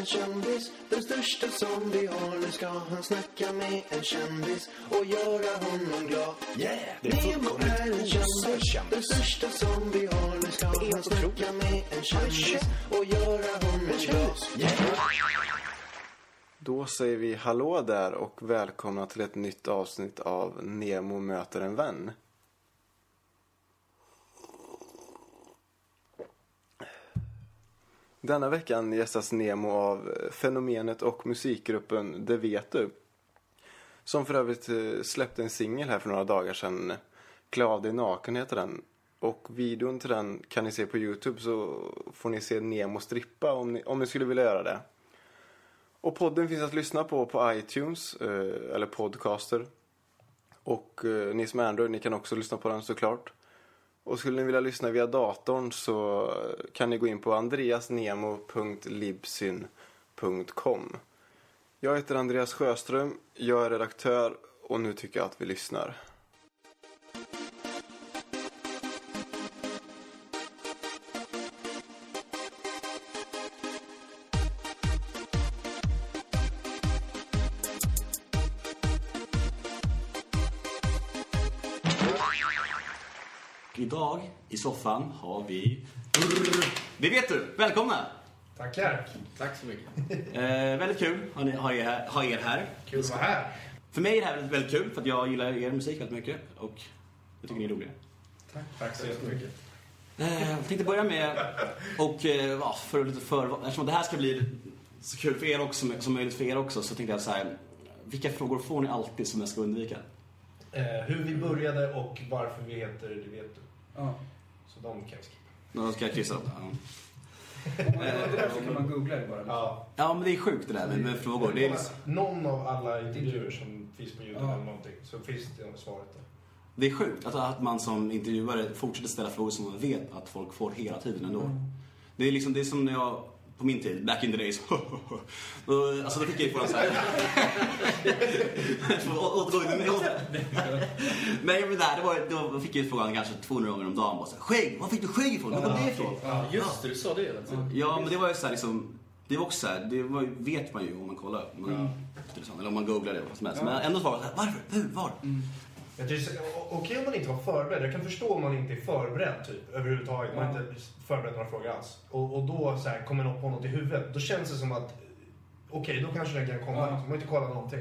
en kändis, den största som vi har. Nu ska han snacka med en kändis och göra honom glad. Yeah! Nemo är en kändis, den största som vi har. Nu ska han snacka med en kändis och göra honom glad. Yeah! Då säger vi hallå där och välkomna till ett nytt avsnitt av Nemo möter en vän. Denna veckan gästas Nemo av eh, fenomenet och musikgruppen Det vet du. Som för övrigt eh, släppte en singel här för några dagar sedan. Klä av dig naken heter den. Och videon till den kan ni se på Youtube så får ni se Nemo strippa om ni, om ni skulle vilja göra det. Och podden finns att lyssna på på iTunes eh, eller Podcaster. Och eh, ni som är Android, ni kan också lyssna på den såklart. Och skulle ni vilja lyssna via datorn så kan ni gå in på andreasnemo.libsyn.com. Jag heter Andreas Sjöström, jag är redaktör och nu tycker jag att vi lyssnar. Idag i soffan har vi... Det vet du! Välkomna! Tackar. Tack så mycket. Eh, väldigt kul att ni- ha er här. Ha er här. Kul att vara här. För mig är det här väldigt, väldigt kul för att jag gillar er musik väldigt mycket och jag tycker ni är roliga. Tack. Tack så jättemycket. Eh, Jag tänkte börja med, och eh, ja, för lite för, eftersom det här ska bli så kul för er också som möjligt för er också så tänkte jag så här. Vilka frågor får ni alltid som jag ska undvika? Eh, hur vi började och varför vi heter Det vet du. Ja. Så de kan jag skippa. Nå ska jag kryssa. Ja. Det där så kan man googla det bara. Ja. ja men det är sjukt det där med, med frågor. Det är liksom, Någon av alla intervjuer som finns på Youtube Ja. eller någonting så finns det svaret där. Det är sjukt att, att man som intervjuare fortsätter ställa frågor som man vet att folk får hela tiden ändå. Det är liksom, det är som när jag på min tid, back in the days. Alltså då fick jag ju frågan såhär. Nej men där, det var, då fick jag ju frågan kanske 200 gånger om dagen. Bara så här, skägg, var fick du skägg ifrån? Var kom det ifrån? Ja, Just det, du sa det hela tiden. Ja men det var ju såhär liksom. Det var också såhär, det var, vet man ju om man kollar. Om man, Eller om man googlar det, vad som helst. Men ändå var det såhär, varför? Hur? Var? Jag tycker Okej om man inte var förberedd. Jag kan förstå om man inte är förberedd typ, överhuvudtaget. Man har inte förberett några frågor alls. Och, och då så här, kommer något på något i huvudet. Då känns det som att okej, då kanske den kan komma. Ja. Man har inte kollat någonting.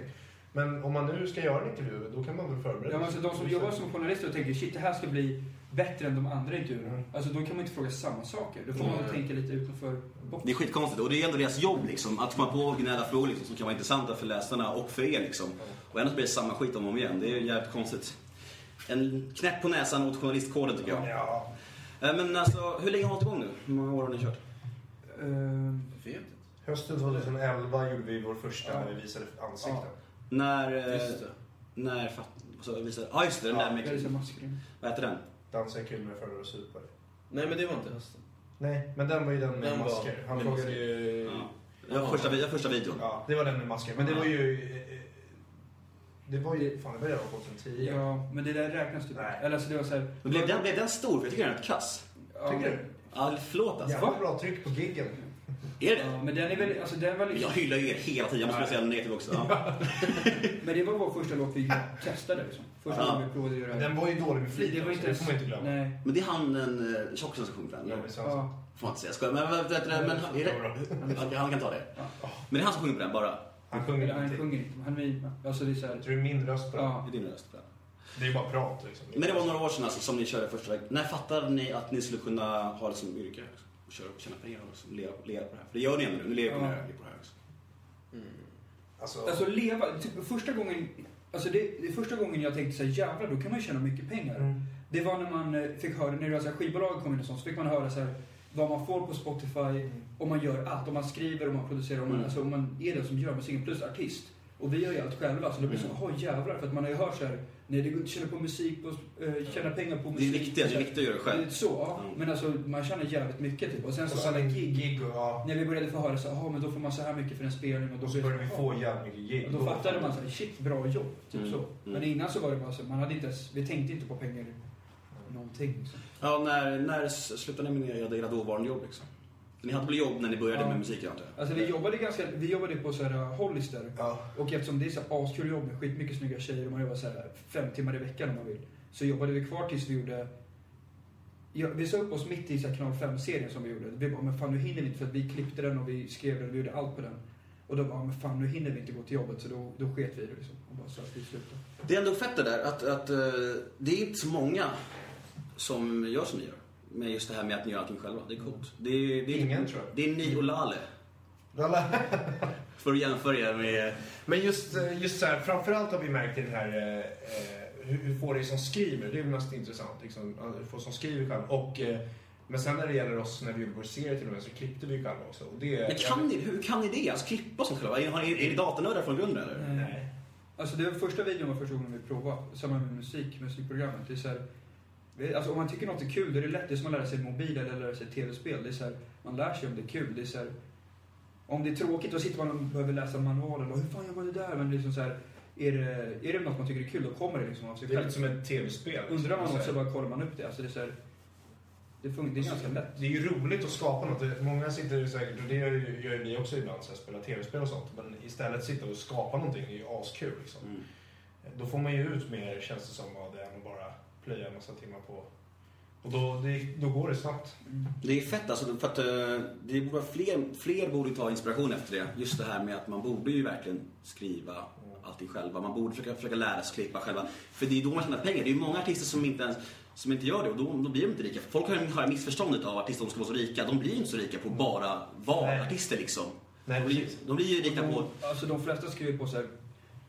Men om man nu ska göra en intervju, då kan man väl förbereda Ja, alltså, de som jobbar som journalister och tänker shit det här ska bli bättre än de andra intervjuerna. Mm. Alltså då kan man inte fråga samma saker. Då får man Mm. tänka lite utanför Det boxen. är skitkonstigt och det är ändå deras jobb liksom. Att komma på originella frågor liksom, som kan vara intressanta för läsarna och för er liksom. Och ändå blir det samma skit om och om igen. Det är jävligt konstigt. En knäpp på näsan åt journalistkåren tycker jag. Ja. Eh, Men alltså, hur länge har ni igång nu? Hur många år har ni kört? Jag vet inte. Hösten 2011 gjorde vi vår första Ja. när vi visade ansikten. Ja. När... eh, Just det. När fatt... Så visade... Ja just det, den Ja, där med... Vad heter den? Dansa kul med föräldrar och supare. Nej men det var inte hösten. Nej, men den var ju den med Den var masker. Han frågade ju... Ja. Jag har första, första videon. Ja, det var den med masker. Men det var ju... eh, eh, Det var ju... Fan, det redan 2010. Ja, men det där räknas typ Nej. Eller alltså det var såhär... Men blev den, blev den stor? För jag tycker den är rätt kass. Ja, Tycker du? Ja, förlåt alltså. Jävla bra tryck på giggen. Är det? Ja, men den är väl, alltså den var Jag liksom... hyllar ju er hela tiden. Jag måste säga den negativ också. Ja. Men det var vår första låt vi testade liksom. Första Ja. gången vi provade att göra Den var ju dålig med flit Det var också, inte det får man inte glömma. Nej. Men det är han den uh, tjockisen som sjunger på den? Ja, men. Får man inte säga. Skojar. Men, men det, Okej, han kan ta det. Men det är han som sjunger på den bara? Han sjunger han ingenting. sjunger inte. Han är Alltså det är såhär... Jag tror är min röst på. Ja. Det är din röst på. Det är bara prat liksom. Men det var några år sedan alltså, som ni körde första vägen. När fattade ni att ni skulle kunna ha det som yrke? Och köra och tjäna pengar och liksom leva, leva på det här? För det gör ni ändå nu. Ni lever på Ja. det här. på det här också. Alltså, Alltså leva, typ första gången, alltså det, det är första gången jag tänkte såhär jävlar då kan man ju tjäna mycket pengar. Mm. Det var när man eh, fick höra, när det var så här, skivbolag kom in och sånt, så fick man höra så här, vad man får på Spotify, om man gör allt, om man skriver, om man producerar, om man, Mm. alltså, om man är den som gör musiken plus artist. Och vi gör ju allt själva, så det blir så, åh jävlar, för att man har ju hört så här, nej det går inte att tjäna på musik, på, eh, tjäna pengar på Det är musik. viktigt, det är viktigt att göra det själv. Så, ja. Mm. Men alltså man tjänar jävligt mycket typ. Och sen Och så sen alla gig, gig och ja. när vi började få höra så, ja men då får man så här mycket för en spelning och då Och så började vi få jävligt mycket gig. och då fattade man så här, shit, bra jobb. Typ Mm. så. Mm. Men innan så var det bara så, man hade inte ens, vi tänkte inte på pengar någonting. Liksom. Ja, när, när slutade ni med era, dåvarande jobb liksom? Ni hade väl jobb när ni började Ja. med musik antar jag? Alltså vi jobbade ganska, vi jobbade på så här Hollister. Ja. Och eftersom det är så här askul jobb med skitmycket snygga tjejer och man jobbar så här fem timmar i veckan om man vill. Så jobbade vi kvar tills vi gjorde... Ja, vi sa upp oss mitt i så här kanal 5-serien som vi gjorde. Vi bara, men fan nu hinner vi inte för att vi klippte den och vi skrev den och vi gjorde allt på den. Och då bara, men fan nu hinner vi inte gå till jobbet så då, då sket vi i det liksom. Och bara så att vi slutade. Det är ändå fett det där att, att eh, det är inte så många som gör som ni gör. Med just det här med att ni gör allting själva. Det är coolt. Det är, det är, Ingen, tror jag. Det är ni och Lale. För att jämföra er med... Men just, eh, just så här, framförallt har vi märkt i den här eh, eh, hur, hur får det som skriver, det är mest intressant. Liksom, hur får som skriver själv. Och, eh, men sen när det gäller oss, när vi gjorde vår serie till och med, så klippte vi själva också. Och det, Men kan ni, hur kan ni det? Alltså klippa som själva? Är, är ni datanördar från grunden eller? Nej. Alltså det var första videon var första gången vi provade, samma med musik, musikprogrammet. Det är så här, alltså om man tycker något är kul, då är det lätt. Det är som att lära sig mobil eller lära sig tv-spel. Det är så här, man lär sig om det är kul. Det är så här, om det är tråkigt, då sitter man och behöver läsa manualen. Och hur fan gör man det där? Men liksom så här, är, det, är det något man tycker är kul, då kommer det liksom av sig Det är själv. lite som ett tv-spel. Undrar man Så också, bara kollar man upp det. Alltså det är så här, det, funkar, det är ganska lätt. Det är ju roligt att skapa något. Det- Många sitter säkert, och det gör ju, gör ju vi också ibland, så här, spela tv-spel och sånt. Men istället sitta och skapa någonting är ju askul. Liksom. Mm. Då får man ju ut mer, känns det som, av det än att bara plöja en massa timmar på. Och då, det, då går det snabbt. Det är fett alltså, för att eh, det borde fler, fler borde ta inspiration efter det. Just det här med att man borde ju verkligen skriva allting själva. Man borde försöka, försöka lära sig klippa själva. För det är då man tjänar pengar. Det är ju många artister som inte ens som inte gör det och då, då blir de inte rika. Folk har ju missförståndet av att artister ska vara så rika. De blir ju inte så rika på bara vara Nej. artister liksom. Nej, de, blir, de blir ju rika på... Alltså de flesta skriver på så här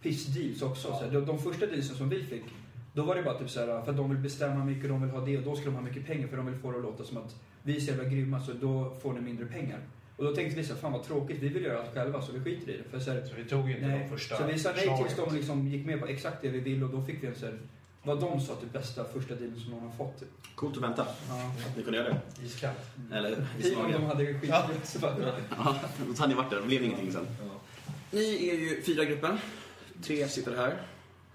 piss-deals också. Så här, de, de första dealsen som vi fick, då var det bara typ så här, för att de vill bestämma mycket, de vill ha det och då ska de ha mycket pengar för de vill få det att låta som att vi är så jävla grymma så då får ni mindre pengar. Och då tänkte vi så här, fan vad tråkigt, vi vill göra allt själva så vi skiter i det. För så här, Så vi tog inte nej. de första Så vi sa nej tills de liksom gick med på exakt det vi ville och då fick vi en så här, vad de sa typ bästa första dealen som någon har fått. Typ. Coolt att vänta. Ja. Att ni kunde göra det. Iskallt. Eller vissa Om de hade skit Ja. så bara, Ja, då hade ni varit där. Det blev ingenting sen. Ni är ju fyra i gruppen. Tre sitter här.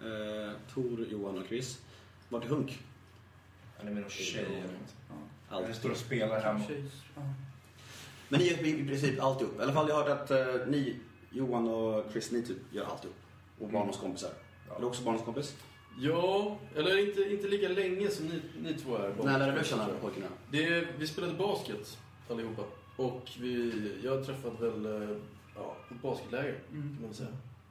Eh, Tor, Johan och Chris. Vart är Hunk? Han är med någon tjej eller något. ja. Han Allt. står och spelar hemma. Ja. Men ni gör i princip alltihop. I alla fall jag har hört att eh, ni, Johan och Chris, ni typ gör alltihop. Och barndomskompisar. Är du också barndomskompis? Ja, eller inte, inte lika länge som ni, ni två är. När lärde du känna pojkarna? Det, vi spelade basket allihopa. Och vi, jag träffade väl eh, ja, på ett basketläger Mm. kan man säga.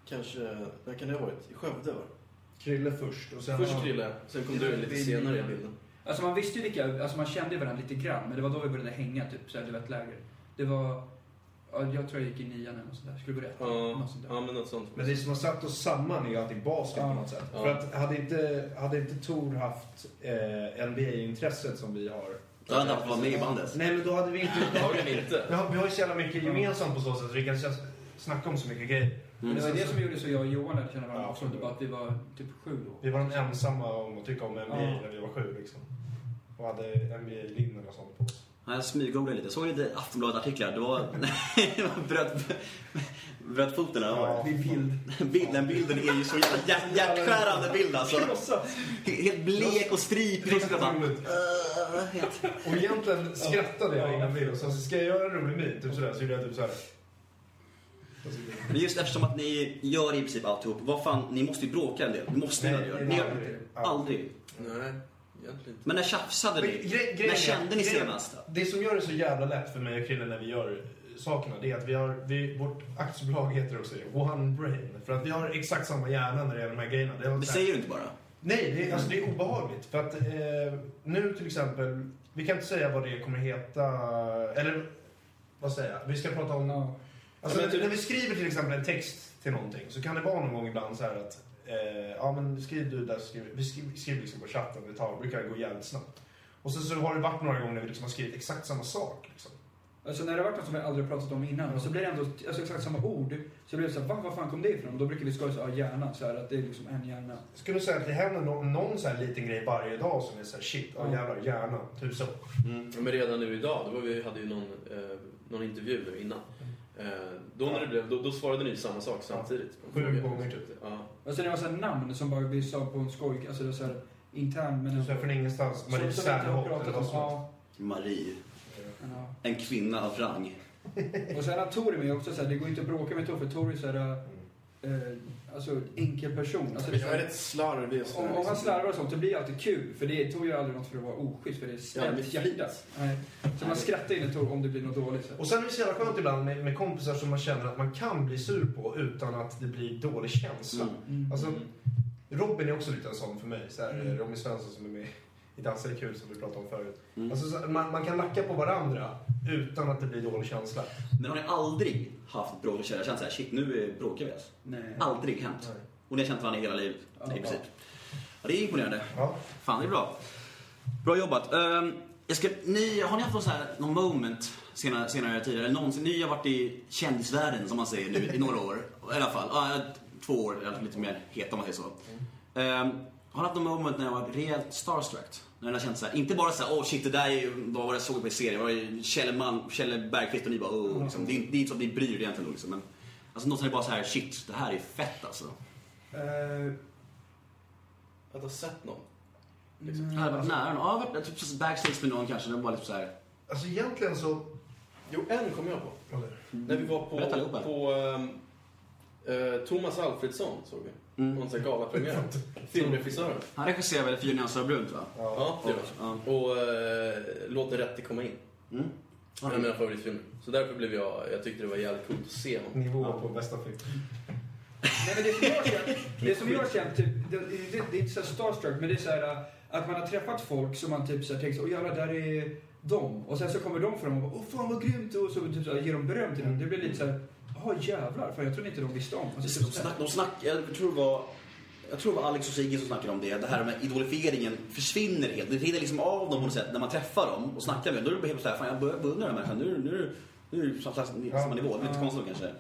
Kanske, när kan det ha varit? I Skövde var det. Krille först och sen... Först Krille, sen kom du lite senare i bilden. Alltså man visste ju vilka, alltså man kände ju varandra lite grann, men det var då vi började hänga typ, så här, det var ett läger. Det var, ja, jag tror jag gick i nian eller något sånt där, skulle gå rätt. Ja, Något sånt där. ja men något sånt. Men det som har satt oss samman är ju alltid basket Ja. på något sätt. Ja. För att hade inte, hade inte Tor haft eh, NBA-intresset som vi har. Du hade inte haft vara med i bandet? Nej men då hade vi inte... Antagligen inte. Vi har, vi har ju så jävla mycket gemensamt på så sätt. Vi kan snacka om så mycket grejer. Men det var det som gjorde så jag och Johan lärde känna varandra Ja, också, typ att vi var typ sju då. Vi var de ensamma om att tycka om NBA Ja. när vi var sju liksom. Och hade NBA-linnen och sånt på oss. Ja, Jag smyggooglade lite. Såg det Aftonbladet-artiklar? Det var... bröt, bröt foten eller Ja. Bild. det? Bild- Den bilden är ju så jävla hjärt, hjärtskärande bild alltså. Helt blek och stripig. Och så bara, "Åh", helt- Och egentligen skrattade jag innan vi och så ska jag göra en rolig min, typ sådär, så gjorde jag typ såhär. Men just eftersom att ni gör i princip alltihop. Vad fan, ni måste ju bråka en del. Ni måste Nej, göra. nej, Ni nej, gör aldrig. aldrig. Nej, egentligen inte. Men när tjafsade ni? gre- grejen När är- kände ni grejen- senast? Det som gör det så jävla lätt för mig och Krille när vi gör sakerna, det är att vi har, vi, vårt aktiebolag heter också det, One Brain. För att vi har exakt samma hjärna när det gäller de här grejerna. Det Det säger du inte bara. Nej, det är, alltså det är obehagligt. För att eh, nu till exempel, vi kan inte säga vad det kommer heta, eller vad säger jag? Vi ska prata om... Alltså, men typ- när vi skriver till exempel en text till någonting så kan det vara någon gång ibland så här att eh, ja men skriv du där så skriver vi skriver, skriver liksom på chatten, det tar, brukar gå jävligt snabbt. Och sen så har det varit några gånger när vi liksom har skrivit exakt samma sak. Liksom. Alltså när det har varit något som vi aldrig pratat om innan, så blir det ändå alltså, exakt samma ord. Så blir det såhär, va, vad fan kom det ifrån? Och då brukar vi skoja såhär, ja hjärnan, så här, att det är liksom en hjärna. Jag skulle säga att det händer någon, någon så här liten grej varje dag som är så här shit, ja Ja. jävlar, hjärnan, typ så. Ja, Men redan nu idag, då var vi hade ju någon, eh, någon intervju nu innan. Eh, då när det blev, då, då svarade ni samma sak samtidigt. Sju gånger typ. Ja. Sen det var såhär namn som bara vi sa på en skoj, alltså det var såhär intern men... Så här från ingenstans, Marie Serneholt eller. Ja. Marie. Ja. en kvinna av rang. Och sen har Tori med också så här, det går inte att bråka med Tori för Tori är så här, eh, alltså enkel person. Alltså, det så Jag är här, rätt slarvig och om, om han liksom. slarvar och sånt, det blir alltid kul. För det Tori gör aldrig något för att vara oschysst, för det är Ja, det snällt hjärta. Nej. Så man skrattar in Tori om det blir något dåligt. Så. Och sen är det så jävla skönt ibland med, med kompisar som man känner att man kan bli sur på utan att det blir dålig känsla. Mm. Alltså, Robin är också lite en sån för mig. Så här, Mm. Robin Svensson som är med i Dansa är kul som vi pratade om förut. Mm. Alltså, så, man, man kan lacka på varandra utan att det blir dålig känsla. Men har ni aldrig haft bråk och känt såhär, shit nu är- bråkar vi alltså? Nej. Aldrig hänt. Nej. Och ni har känt varandra hela livet Ja. i princip. Ja, det är imponerande. Ja. Fan, det är bra. Bra jobbat. Ehm, jag ska, ni, har ni haft någon, så här, någon moment senare, senare? Eller någonsin, ni har varit i kändisvärlden som man säger nu i några år. I alla fall. Ja, två år, eller lite mer het om man säger så. Ehm, har haft någon moment när jag var rejält starstruck? När har känt såhär, inte bara såhär, åh oh, shit det där är ju, vad var det jag såg på serien? Det var ju Kjelle, Man, Kjelle Bergqvist och ni bara, oh, liksom. det, är, det är inte så att ni bryr er egentligen liksom. Men alltså något som är bara så här, shit, det här är fett alltså. Eh, Att ha sett någon. Jag hade varit nära någon. Ja, jag varit typ backstage med någon kanske. Det var lite så här. Alltså egentligen så... Jo, en kom jag på. När vi var på, Berätta allihopa. på ehm, eh, Thomas Alfredsson, såg vi. Mm. Någon sån här galapremiär. Filmregissören. Han regisserar väl Fyra nyanser av brunt va? Ja, det var Ja. Och eh, Låt den rätte komma in. Mm. En av mina favoritfilmer. Så därför blev jag, jag tyckte det var jävligt coolt att se honom. Nivå på bästa film. Nej, men det som jag känt, det som jag har känt typ, det, det, det är inte så här starstruck, men det är så här äh, att man har träffat folk som man typ så här tänker så, åh jävlar, där är de. Och sen så kommer de fram och bara, åh fan vad grymt, och så typ så här, ger de beröm till dem. Det blir lite så här, jaha jävlar, för jag trodde inte de visste om. Alltså, De snack, de snack, jag tror det var jag tror det var Alex och Sigge som snackade om det. Det här med idolifieringen försvinner helt. Det rinner liksom av dem på något sätt när man träffar dem och snackar med dem. Då är det helt såhär, fan jag beundrar den här människan. Nu, nu, nu är det samma, samma nivå. Det är lite konstigt kanske.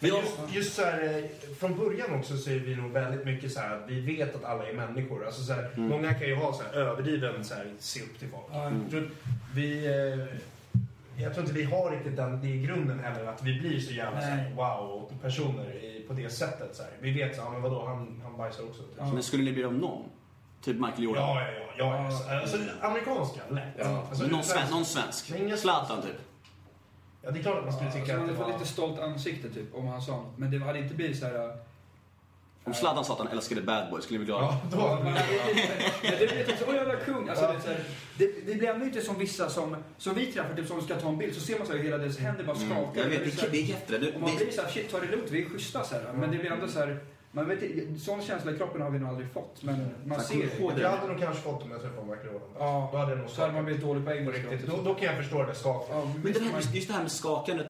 Men just, just så här, eh, från början också så är vi nog väldigt mycket så här att vi vet att alla är människor. Alltså så här, Många kan ju ha så här överdriven så här, se upp till folk. Att vi, eh, jag tror inte vi har riktigt den, det i grunden heller att vi blir så jävla så här, wow personer i, på det sättet. Så här. Vi vet så här, men vadå, han, han bajsar också. Typ. Ja. men skulle ni bli av någon? Typ Michael Jordan? Ja, ja, ja. ja, ja. Alltså, amerikanska, lätt. Ja. Alltså, Men någon, utländska- sven, någon svensk? Ingen- Zlatan typ? Ja, det är klart att man skulle tycka Alltså, man att det hade fått var... lite stolt ansikte typ, om han sa något. Men det hade inte blivit så här... äh, Om Zlatan sa att han älskade Bad Boy, skulle ni bli glada? Ja, då Men det blir typ så, åh jävla kung. Alltså, det, är så här, det, det blir ändå inte som vissa som, som vi träffar, typ som ska ta en bild, så ser man så här hela deras händer bara skakar. Mm. Jag vet, Det det, är jätte... Det, Och man det, blir så här, shit ta det lugnt, vi är schyssta så här. Men det blir ändå så här, man vet sån känsla i kroppen har vi nog aldrig fått. Men man Fan, ser det. Jag hade nog kanske fått om jag träffade Michael Jordan. Ja, Då hade jag nog så hade man blivit dålig på riktigt. Då, då kan jag förstå det skaket. Ja, men det här, just det här med skakandet.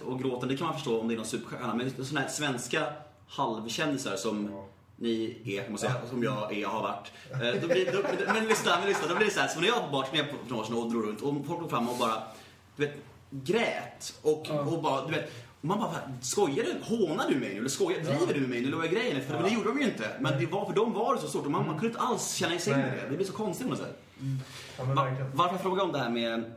och gråten, det kan man förstå om det är någon superstjärna. Men sådana här svenska halvkändisar som ni är, kan man säga, som jag är, har varit. Eh, Då blir, då, men lyssna, men lyssna, då blir det så här, som när jag var med på några år sedan och drog runt och folk kom fram och bara, du vet, grät. Och, och bara, du vet, och man bara, skojar du? Hånar du mig nu? Eller skojar, driver du med mig nu? Eller vad är grejen? För det gjorde de ju inte. Men det var, för dem var det så stort och man, man kunde inte alls känna sig i det. Det blir så konstigt på något sätt. Ja, men Va, varför jag frågar om det här med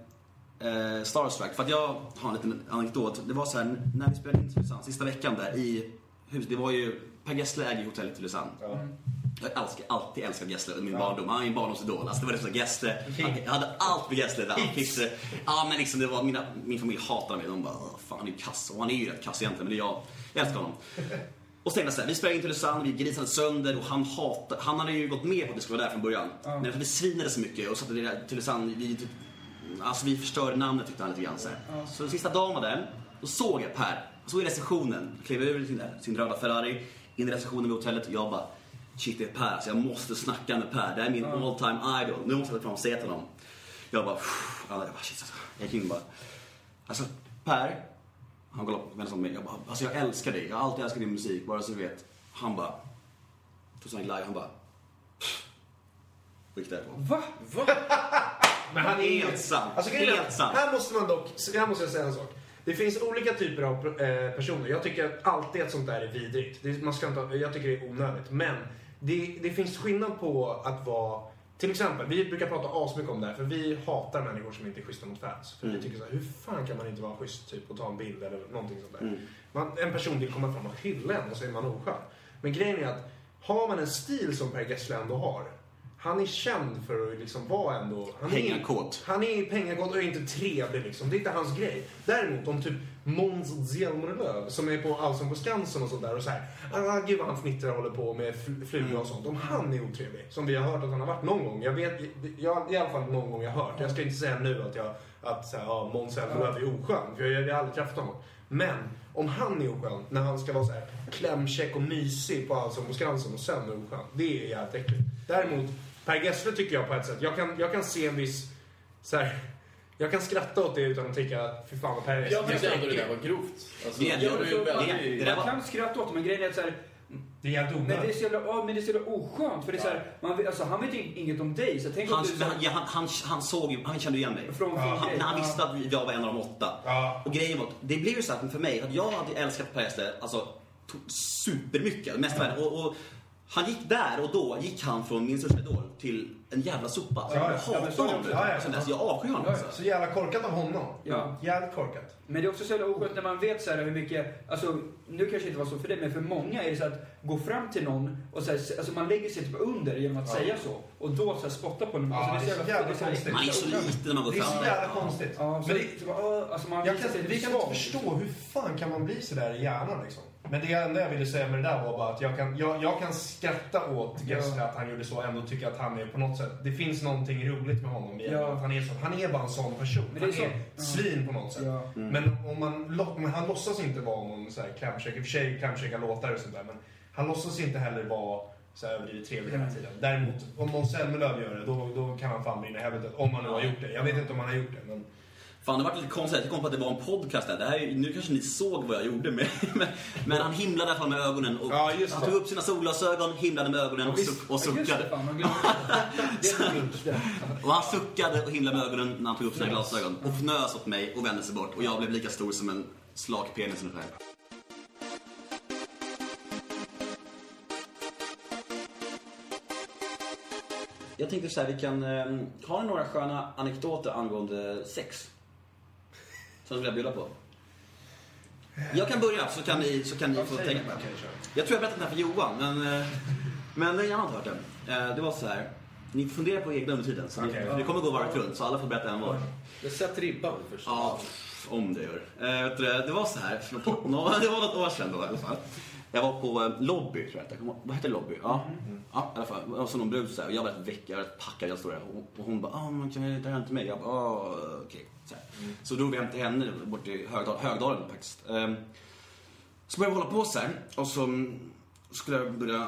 eh, Starstruck? För att jag har en liten anekdot. Det var så här, när vi spelade in i Tylösand, sista veckan där i huset. Det var ju Per Gessle äger hotellet i Tylösand. Jag älskar, alltid älskat Gessle under min barndom. Han är min barndomsidol. Alltså det var det som Gessle. Jag hade allt med Gessle. där. Fixade. Ja men liksom det var, mina, min familj hatade mig. De bara, "Åh, fan han är ju kass. Och han är ju rätt kass egentligen, men det är jag. Jag älskar honom. Och jag så här, vi spelade in Tylösand, vi grisade sönder och han hatade, han hade ju gått med på att vi skulle vara där från början. Men för vi svinade så mycket och så att det där Tylösand, vi typ, alltså vi förstörde namnet tyckte han lite grann så, här. så sista dagen var där, då såg jag Per, såg i receptionen, klev över sin, sin röda Ferrari, in i receptionen vid hotellet och jag bara Shit det är Per, så jag måste snacka med Per. Det här är min all time idol. Nu måste jag fram och säga till honom. Jag bara, "Pff." ja, jag bara shit alltså. Jag gick in och bara, alltså Per, han kollade på mig som mig. Jag bara, alltså jag älskar dig. Jag har alltid älskat din musik, bara så du vet. Han bara, tog här live, han bara, "Pff, Och gick därifrån. Va? Men han är Helt sant. Alltså, Helt sant. Här måste man dock, här måste jag säga en sak. Det finns olika typer av eh, personer. Jag tycker att alltid att sånt där är vidrigt. Det, man ska inte, jag tycker det är onödigt. Men det, det finns skillnad på att vara till exempel, vi brukar prata asmycket om det här för vi hatar människor som inte är schyssta mot fans. För Mm. vi tycker så här, hur fan kan man inte vara schysst typ och ta en bild eller någonting sånt där. Mm. Man, en person vill komma fram och hylla en och så är man oskön. Men grejen är att har man en stil som Per Gessle ändå har. Han är känd för att liksom vara ändå... Han är- Pengakåt. han är pengakåt och är inte trevlig liksom. Det är inte hans grej. Däremot om typ Måns Zelmerlöw som är på Allsång på Skansen och sådär och så här. Ah, gud vad han fnittrar och håller på med fl- fluga och sånt. Om han är otrevlig, som vi har hört att han har varit någon gång. Jag vet, jag, i alla fall någon gång jag har hört. Jag ska inte säga nu att jag, att så här, ja, Måns Zelmerlöw är oskön. För jag, jag har aldrig träffat honom. Men om han är oskön när han ska vara så här klämkäck och mysig på Allsång på Skansen och sen är oskön. Det är jävligt äckligt. Däremot Per Gessle tycker jag på ett sätt, jag kan, jag kan se en viss så här, jag kan skratta åt det utan att tycka fy fan vad Per Jag Gessle tyckte ändå det där var grovt. Alltså, Det det var ju det- det Man kan skratta åt det, men grejen är att så här, Det är jävligt men det är onödigt. så jävla, ja, men det är så jävla oskönt. För det är så här, man alltså, han vet in- inget om dig. Så tänk Han, du... så här- ja, han, han, han såg ju, han kände ju igen mig. Från fin Han, när han Ja. visste att jag var en av de åtta. Ja. Och grejen var, att det blev ju så att för mig, att jag hade älskat Per Gessle, alltså supermycket, mest världen. Och, och han gick där och då gick han från min största idol till en jävla sopa. Så Ja, jag så hatar är honom. det. Ja, ja. Sen dess, jag avskyr honom. Ja, alltså. Så jävla korkat av honom. Ja. Jävligt korkat. Men det är också så jävla oskönt när man vet så här hur mycket, alltså nu kanske det inte var så för dig, men för många är det så att gå fram till någon och så här, alltså man lägger sig typ under genom att Ja. säga så. Och då så här spotta på. Ja, alltså, det är så jävla det konstigt. Man är så liten när man går Det är fram. så jävla konstigt. Ja, så Men det, typ, ja, alltså man jag kan, vi kan inte förstå hur fan kan man bli sådär i hjärnan liksom. Men det enda jag ville säga med det där var bara att jag kan, jag, jag kan skratta åt Gessle att han gjorde så och ändå tycka att han är på något sätt, det finns någonting roligt med honom i Ja. att han är, så, han är bara en sån person. Men det är han så- är ja. svin på något sätt. Ja. Men, om man, men han låtsas inte vara någon så här klämkäck, i och för sig klämkäcka låtar och sånt där, men han låtsas inte heller vara så här överdrivet trevlig hela tiden. Däremot, om Måns Zelmerlöw gör det, då, då kan han fan brinna i helvetet. Om han nu har gjort det. Jag vet inte om han har gjort det, men... Fan, det var lite konstigt. Jag kom på att det var en podcast där. Det här, är- nu kanske ni såg vad jag gjorde med. Men, men han himlade i alla fall med ögonen. Och Ja, just han tog upp sina solglasögon, himlade med ögonen och, suck, och Ja, det, suckade. fan, det. Och han suckade och himlade med ögonen när han tog upp sina glasögon. Och fnös åt mig och vände sig bort. Och jag blev lika stor som en slak penis ungefär. Jag tänkte så här, vi kan... Eh, har ni några sköna anekdoter angående sex? Som du vill bjuda på? Jag kan börja så kan ni, så kan ni få tänka på det. Jag tror jag berättade den här för Johan, men, eh, men jag har inte hört den. Eh, Det var så här. Ni får fundera på egna under tiden. Så ni, vi kommer gå varvet runt, så alla får berätta en var. Jag sätter ribban först. Ja, om det gör. Eh, det var så här, för något, nå- det var något år sedan då i alla fall. Jag var på eh, Lobby, tror jag att Vad heter Lobby? Ja, ja i alla fall. Och så någon brud så här, och jag var rätt väck, jag var rätt packad, jag stod där. Och, hon bara, ah, man kan ju dra hem till mig. Jag bara, ah, okej. Så, här. så drog vi hem till henne bort till Högdal, Högdalen faktiskt. Ehm, så började vi hålla på så här. Och så mm, skulle jag börja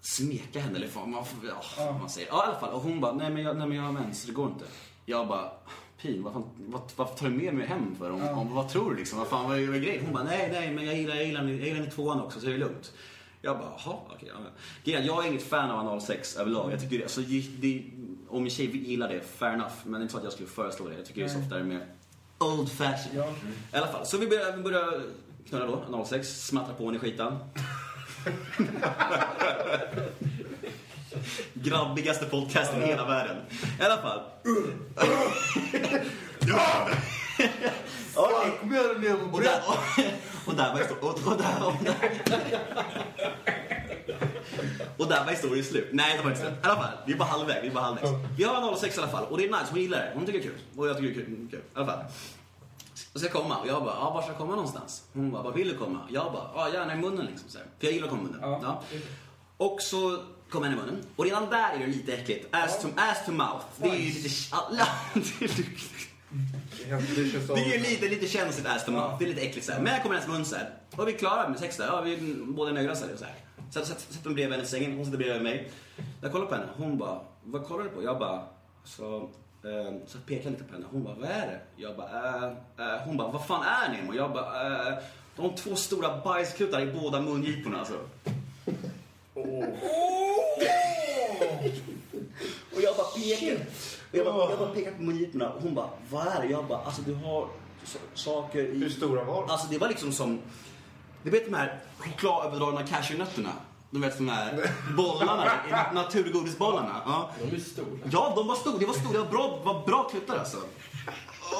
smeka henne eller fan, man, ja, vad man säger. Ja, i alla fall. Och hon bara, nej men jag, nej, men jag har mens, det går inte. Jag bara, Pin, vad fan, vad, varför tar du med mig hem för? Om, om, vad tror du liksom? Vad fan, vad är, vad grejen? Hon bara, nej, nej, men jag gillar, jag gillar, jag gillar tvåan också, så det är lugnt. Jag bara, jaha, okej. ja. Grejen, Jag är inget fan av analsex överlag. Jag tycker det, alltså, det, om en tjej gillar det, fair enough. Men det är inte så att jag skulle föreslå det. Jag tycker det är så ofta mer old fashion. Ja. I alla fall, så vi börjar, vi börjar knulla då, analsex, smattra på henne i skitan. Grabbigaste podcasten i hela världen. I alla fall. Okej. Kom igen nu Och där, och, och där var historien, och, och där, och där. Och där var historien slut. Nej, det var inte slut. I alla fall, vi är bara halvvägs. Vi är bara halvvägs. Vi har 06 i alla fall och det är nice. Hon gillar det. Hon tycker det är kul. Och jag tycker det är kul. kul. I alla fall. Och ska komma och jag bara, ja, var ska jag komma någonstans? Hon bara, var vill du komma? Jag bara, ja, gärna i munnen liksom. Så här. För jag gillar att komma i munnen. Ja. Ja. Och så kom jag i munnen. Och redan där är det lite äckligt. Ass, to, ass to mouth. Det är ju lite... alla- Det som... Det är ju lite, lite känsligt ass to mouth. Det är lite äckligt så här. Men jag kommer i hennes mun så här. Och vi är klara med sex där. Ja, vi är båda nöjda så här. Så jag sätter mig bredvid henne i sängen. Hon sitter bredvid mig. Jag kollar på henne. Hon bara, vad kollar du på? Jag bara, så... eh, Så jag pekar lite på henne. Hon bara, vad är det? Jag bara, äh, äh. Hon bara, vad fan är ni? Och jag bara, äh. De två stora bajsklutar i båda mungiporna alltså. Och jag bara, pekade, och jag, bara, jag bara pekade på mongiporna och hon bara, vad är det? Jag bara, alltså du har saker i... Hur stora var de? Alltså det var liksom som, du vet de här chokladöverdragna cashewnötterna? Du vet de här bollarna, i- naturgodisbollarna. Ja. De är stora. ja, de var stora. Det var stora. Det var bra, var bra kluttar alltså.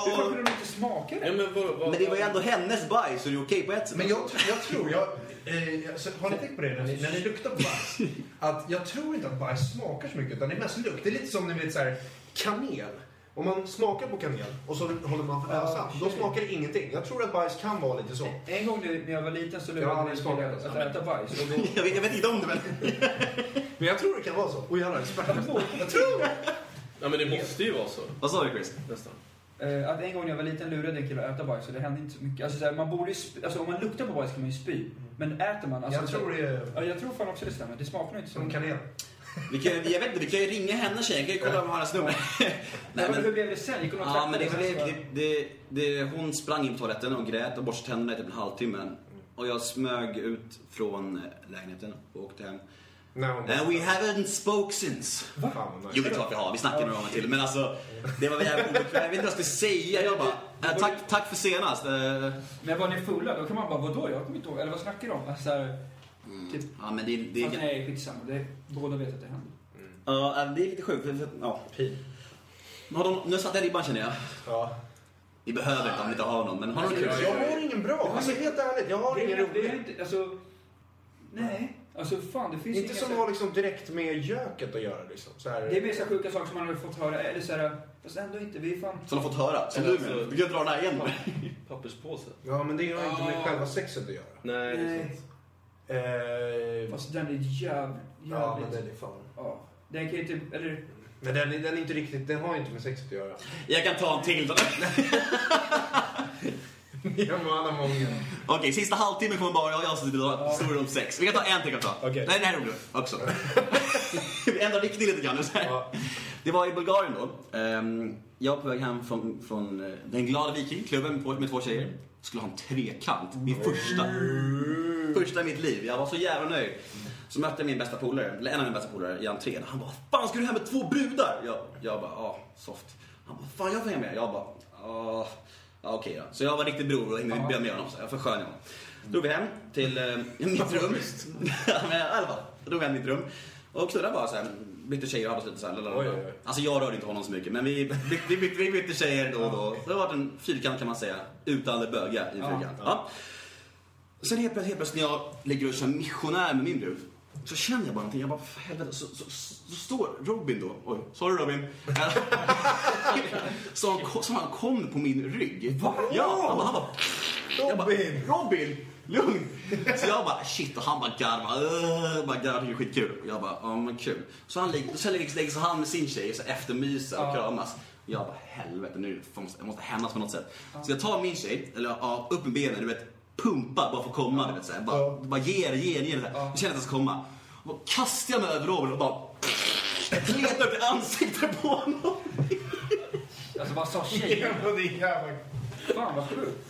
Hur fan kunde de inte smaka Ja, det? men, vad, vad, Men det var ju ändå hennes bajs så det är okej på ett sätt. Men jag, jag tror, jag, eh, så, har ni tänkt på det när ni, när ni luktar på bajs? Att jag tror inte att bajs smakar så mycket utan det är mest lukt. Det är lite som ni vet så här, kanel. Om man smakar på kanel och så håller man för näsan, då smakar det ingenting. Jag tror att bajs kan vara lite så. En gång när jag var liten så lurade har jag smakat att äta bajs. Och då, Jag vet, jag vet inte om det men. Men jag tror det kan vara så. Och jävlar, experten. Jag tror det. Ja, men det måste ju vara så. Vad sa du Chris? Nästan. Eh, att en gång när jag var liten lurade en kille att äta bajs och det hände inte så mycket. Alltså, så här, man borde alltså om man luktar på bajs kan man ju spy. Men äter man... Alltså, Jag tror det är Ja, jag tror fan också det stämmer. Det smakar nog inte så som kanel. Vi kan, jag vet inte, vi kan ju ringa henne tjejen. Kan ju kolla om hon har hennes nummer. Nej, Nej, men hur men, blev det sen? Gick hon och ja, men det, det, det, det, det, hon sprang in på toaletten och grät och borstade tänderna i typ en halvtimme. Och jag smög ut från lägenheten och åkte hem. Nej, hon And we haven't spoke since. Jo, det är klart vi har. Vi snackar några gånger till. Men alltså, det var jävligt obekvämt. Jag vet inte vad jag skulle säga. Jag bara, äh, tack, tack för senast. Eh, Men var ni fulla? Då kan man bara, vadå? Jag kommer inte ihåg. Eller vad snackar de om? Alltså, så här, typ, Ja, men det, det, fast nej, skitsamma. Det, båda vet att det hände. ja, det är lite sjukt. för- för- Ja. Har de, nu satte jag ribban känner jag. Ja. Vi behöver inte om vi inte har någon, men har de kul? Jag har ingen bra. Alltså helt ärligt, jag har Det ingen rolig. inte, alltså... Nej. Alltså fan, det finns Inte som så- har liksom direkt med göket att göra liksom. Så här. Det är mer så sjuka saker som man har fått höra. Eller så här, fast ändå inte. Vi är fan... Som de fått höra. Som Eller du alltså- menar. Du kan dra den här igen. Papperspåse. Ja, men det har inte med Ah. själva sexet att göra. Nej, det är sant. Eh, Fast den är jäv, ja, men jävligt... den är fan. Ja. Den kan ju typ... Eller... Men den, är- den är inte riktigt, den har inte med sexet att göra. Jag kan ta en till. Ja, men han har många. Okej, sista halvtimmen kommer bara jag och jag som drar historier om sex. Vi kan ta en till kan ta. Okej. Nej, det här är roligt också. Vi ändrar riktning lite grann. Så. Ja. Det var i Bulgarien då. Ehm, Jag var på väg hem från, från eh, Den glada viking, klubben med två, tjejer. Skulle ha en trekant. Min första. Första i mitt liv. Jag var så jävla nöjd. Så mötte jag min bästa polare, eller en av mina bästa polare i entrén. Han bara, fan ska du hem med två brudar? Jag, jag bara, ja, soft. Han bara, fan jag får hänga med. Jag bara, ja, ja okej då. Så jag var riktig bror och hängde bjöd med honom. Så jag förskön jag var. Drog vi hem till eh, mitt rum. ja, men i alla fall. Drog hem mitt rum. Och knullade bara så här. Bytte tjejer och hade lite så här. lalala. Oj, oj, oj. Alltså jag rörde inte honom så mycket. Men vi, vi, vi, bytte, vi bytte tjejer då och då. Det har varit en fyrkant kan man säga. Utan det böga i en fyrkant. Ja. Sen helt plötsligt, helt plötsligt när jag ligger och kör missionär med min brud. Så känner jag bara någonting. Jag bara, för helvete. Så, så, så, så står Robin då. Oj, sorry Robin. ko- så han kom på min rygg. Ja, han bara, han bara jag bara, Robin! Robin! Lugn! Så jag bara shit och han bara garvar. Uh, bara garvar, tycker det är skitkul. Och jag bara, ja men kul. Så han ligger, så lägger sig han med sin tjej så eftermysa och kramas. Och jag bara helvete nu, jag måste hämnas på något sätt. Så jag tar min tjej, eller ja, upp med benen, du vet, pumpar bara för att komma. Du vet, så här, bara, Ja. bara ger, ger, ger. Så här. Jag känner att jag ska komma. Och då kastar jag mig över Robin och bara kletar upp i ansiktet på honom. Alltså vad sa tjejen? Ja, det är jävla... Fan vad sjukt.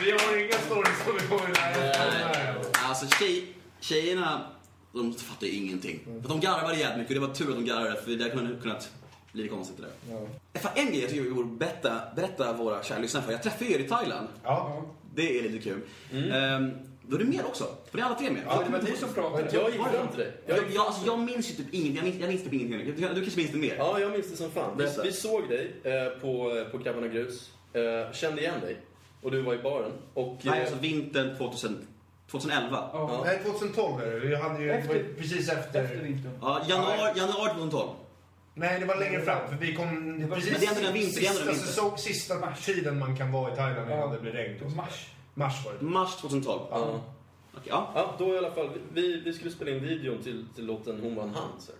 Vi har inga stories som vi kommer nära. Alltså tjej, tjejerna, de fattar ju ingenting. För de garvade jävligt mycket och det var tur att de garvade för det kunde kunnat lite konstigt det där. Fan, en grej jag tycker vi borde berätta, berätta våra kära lyssnare för. Jag träffade er i Thailand. Ja. Det är lite kul. Ehm, då är det mer också. För det är alla tre med. Ja, det var du som pratade. Jag gick fram till dig. Jag, Jag jag, alltså, jag minns ju typ ingenting. Jag minns, jag minns typ ingenting. Du, du kanske minns det mer? Ja, jag minns det som fan. Vi, vi såg dig eh, på, på Grabbarna Grus. Eh, kände igen dig. Och du var i baren. Och, Nej, eh, alltså vintern 2000, 2011. Ja. Nej, 2012 är det. Jag hade ju, ju precis efter... Efter vintern. Ja, januari, januari 2012. Nej, det var längre fram. För vi kom Det var- precis Men det är ändå den vinter- det är sista, säsong, sista tiden man kan vara i Thailand innan Ja. det blir regn. Mars. Mars var det. Mars 2012. ja. Okej, ja. Ja, då i alla fall. Vi, vi skulle spela in videon till, till låten Hon var en han. Så.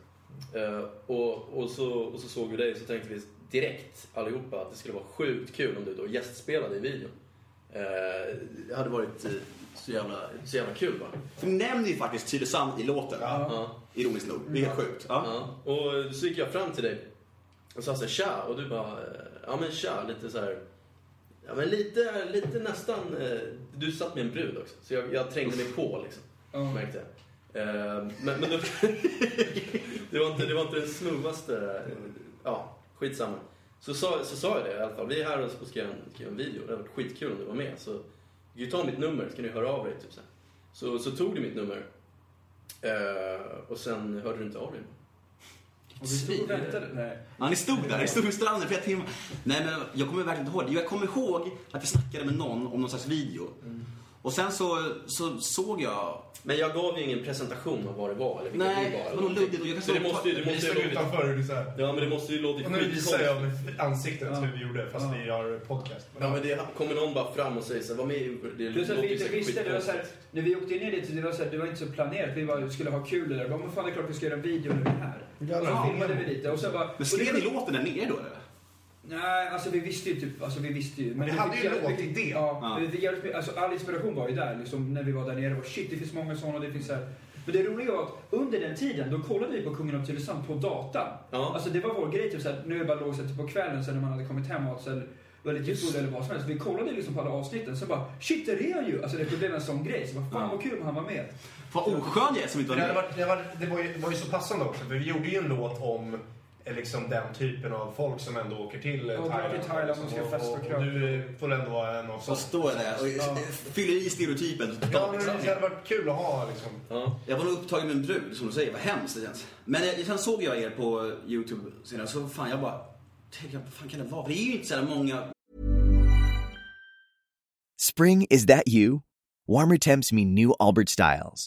här. Eh, och, och, så, och så såg vi dig så tänkte vi direkt allihopa att det skulle vara sjukt kul om du då gästspelade i videon. Eh, det hade varit eh, så jävla, så jävla kul va? För nämner ju faktiskt Tylösand i låten. Ja. Ironiskt nog. Det är helt sjukt. Ja. Ja. Och så gick jag fram till dig och sa så här, tja, och du bara, ja men tja, lite så här. Ja men lite, lite nästan, eh, du satt med en brud också. Så jag, jag trängde mig på liksom, Ja. märkte jag. Eh, men men det, det, var inte, det var inte den smoovaste... Ja, skitsamma. Så sa, så sa jag det i alla fall. Vi är här och ska göra en, ska göra en video. Det hade varit skitkul om du var med. Så du kan ju ta mitt nummer så kan du höra av dig. Typ så, här. så, så tog du mitt nummer. Eh, och sen hörde du inte av dig. Och vi stod och väntade. Nej. Ja, ni stod där, ni stod vid stranden i flera timmar. Nej men jag kommer verkligen inte ihåg det. Jag kommer ihåg att jag snackade med någon om någon slags video. Och sen så, så såg jag... Men jag gav ju ingen presentation av vad det var eller vilka Nej, vi var. någonting. luddigt jag kan Så det måste ju... Det Vi måste ju utanför är så här. ja, men det måste ju låtit Och nu visar jag skitkonstigt. med ansiktet Ja. hur vi gjorde fast Ja. vi har podcast. Ja, men det kommer någon bara fram och säger så här, var med det Plus att vi inte visste, det var så här, skitkonstigt. när vi åkte ner dit, det var, så här, det var inte så planerat. Vi bara skulle ha kul där. Bara, men fan det är klart vi ska göra en video nu här. Ja, Och så filmade vi lite och så bara... Men skrev ni låten där nere då eller? Nej, alltså vi visste ju typ, alltså vi visste ju. Men vi hade ju en låtidé. Ja, Ja. men jävligt mycket- alltså all inspiration var ju där liksom när vi var där nere. Var, shit, det finns många sådana, det finns så här. Men det roliga var att under den tiden, då kollade vi på Kungen av Tylösand på datan. Ja. Alltså det var vår grej, typ såhär, nu är det bara låg typ på kvällen sen när man hade kommit hem och så här, var lite full eller vad som helst. Vi kollade liksom på alla avsnitten, så bara shit, där är han ju! Alltså det blev en sån grej. Så bara, fan Ja. vad kul om han var med. Vad oskön jag är som inte Det, var med. varit, det, var, det var, ju, var ju så passande också, för vi gjorde ju en låt om liksom den typen av folk som ändå åker till eh, Ja, Thailand. till Thailand och ska liksom, festa och och, kröka. du eh, får ändå vara en av Så står jag där och Ja. fyller i stereotypen. Ja, men det hade varit kul att ha liksom. Ja. Jag var nog upptagen med en brud, som du säger. Vad hemskt det känns. Men eh, sen såg jag er på YouTube senare, så fan jag bara... Tänkte, vad fan kan det vara? För det är ju inte så många... Spring, is that you? Warmer temps mean new Allbirds styles.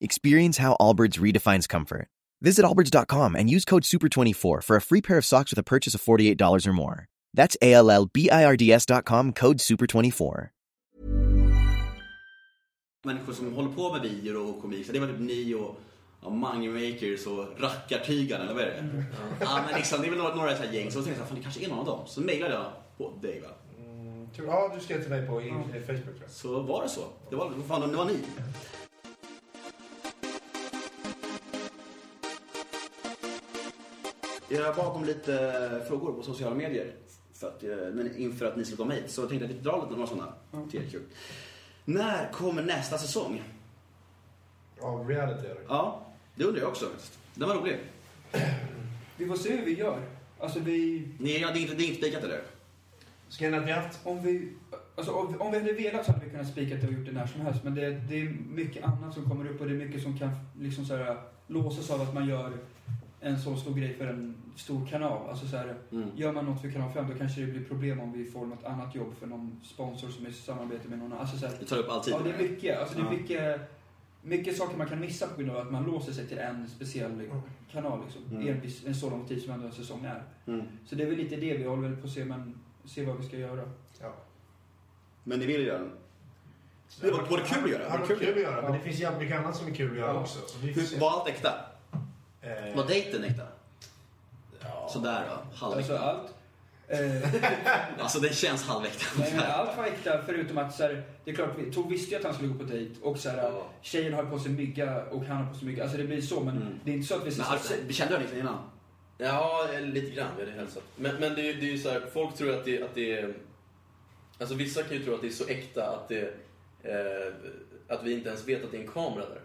Experience how Allbirds redefines comfort. Visit allbirds.com and use code SUPER24 for a free pair of socks with a purchase of $48 or more. That's A L L B I R D S.com code SUPER24. människor som håller på med videor och komik. Så det var typ ni och ja, Money Makers och Rackartygarna, eller vad är det? Ja, men liksom, det är väl några, några så här gäng. Så tänkte jag, fan det kanske är någon av dem. Så mejlade jag på dig va. Mm, Ja, du skrev till mig på in, Facebook tror jag. Så var det så. Det var, vad fan, det var ni. Jag bad om lite frågor på sociala medier för att, eh, men inför att ni skulle komma hit. Så jag tänkte att vi drar lite några sådana till er kul. När kommer nästa säsong? Ja, reality det. Ja, det undrar jag också faktiskt. Den var rolig. Vi får se hur vi gör. Alltså vi... Ni, ja, det är inte, det är inte spikat eller? Att vi har haft... Om vi, alltså om, om vi hade velat så hade vi kunnat spika det och gjort det när som helst. Men det, det är mycket annat som kommer upp och det är mycket som kan liksom så här, låsas av att man gör en så stor grej för en stor kanal. Alltså så här, Mm. Gör man något för kanal 5 då kanske det blir problem om vi får något annat jobb för någon sponsor som är i samarbete med någon annan. Alltså så här, Det tar upp all tid. ja, det är mycket. Alltså det är mycket, mycket saker man kan missa på grund av att man låser sig till en speciell kanal. Liksom, Mm. en, en så lång tid som ändå en säsong är. Mm. Så det är väl lite det vi håller väl på att se, men se vad vi ska göra. Ja. Men ni vill göra den? Det var både kul att göra. Var det var kul kul att göra. Men det finns jävligt mycket annat som är kul att göra Ja. också. Så vi får se. Hur, var allt äkta? Eh, Var dejten äkta? Sådär då, Alltså halväkta. allt. Eh, Alltså det känns halväkta. nej, men allt var äkta förutom att så här, det är klart, vi Tor visste ju att han skulle gå på dejt och så här, Ja. tjejen har på sig mygga och han har på sig mygga. Alltså det blir så, men Mm. det är inte så att vi Men alltså, kände du liksom innan? Ja, lite grann. Vi hade hälsat. Men, men det, är ju- det är ju så här, folk tror att det, att det är... Alltså vissa kan ju tro att det är så äkta att det... Eh, att vi inte ens vet att det är en kamera där.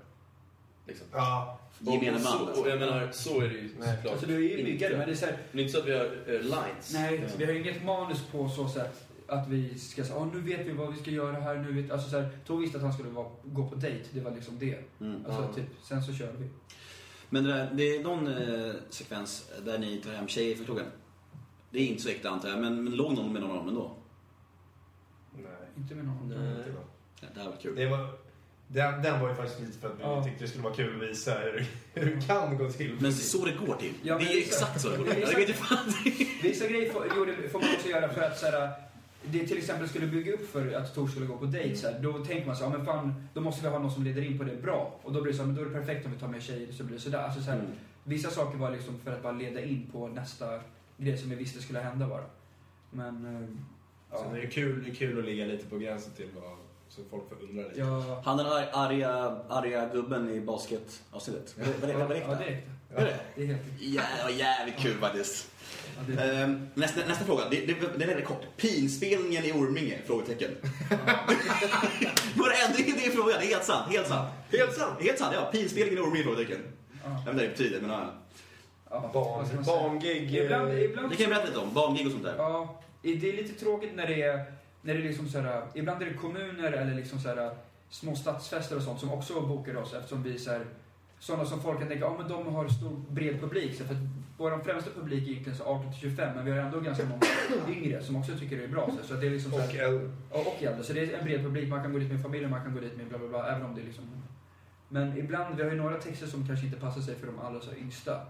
Liksom. Ja. Gemene och, man, så, alltså. och jag menar, så är det ju Nej. såklart Alltså det är ju mygga inte. men det är så här, Men det är inte så att vi har eh, lines. nej, vi har inget manus på så sätt att vi ska säga, oh, nu vet vi vad vi ska göra här, nu vet... Alltså så här, Tor visste att han skulle vara, gå på dejt, det var liksom det. Mm. Alltså typ, sen så körde vi. Men det, där, det är någon eh, sekvens där ni tar hem tjejer från krogen. Det är inte så äkta antar jag, men, men låg någon med någon av dem ändå? Nej. Inte med någon. Nej. inte bra. Ja, det här var kul. Det var, den, den var ju faktiskt lite för att vi Ja. tyckte det skulle vara kul att visa hur, hur det kan gå till. Men så det går till. Ja, det är exakt. exakt så det går till. Jag vet inte fan. Vissa grejer får, gjorde, får man också göra för att så här, det till exempel skulle bygga upp för att Tor skulle gå på dejt så här, då tänker man så ja, men fan, då måste vi ha någon som leder in på det bra. Och då blir det så här, men då är det perfekt om vi tar med tjejer så blir det sådär. Alltså, så här, Mm. Vissa saker var liksom för att bara leda in på nästa grej som vi visste skulle hända bara. Men, eh, ja. Sen är det kul, det är kul att ligga lite på gränsen till vad, så folk får undra lite. ja. Han den ar- arga, arga gubben i basketavsnittet. Var det- var det- var det Ja, är äkta. Är det? Är helt Ja, jävligt kul faktiskt. ja, det är, Ehm, nästa, nästa fråga, det, det, den är väldigt kort. Pinspelningen i Orminge? Frågetecken. Våra ändring det är frågan, det är helt sant. Helt sant. Helt sant! Helt sant, ja. Pinspelningen i Orminge? Frågetecken. ja. Jag vet inte vad det betyder, men ja. Ja, barngig. Ibland, eh, ibland Det kan jag berätta lite om, barngig och sånt där. Ja, det är lite tråkigt när det är, när det är liksom så här, ibland är det kommuner eller liksom så här, små stadsfester och sånt som också bokar oss eftersom vi så här, sådana som folk kan tänka, ja men de har stor bred publik. Så för att vår främsta publik är egentligen så 18 till 25 men vi har ändå ganska många yngre som också tycker det är bra. Så, så att det är liksom Och äldre. och, äldre. Så det är en bred publik, man kan gå dit med familjen, man kan gå dit med bla bla bla, även om det är liksom men ibland, vi har ju några texter som kanske inte passar sig för de allra så yngsta.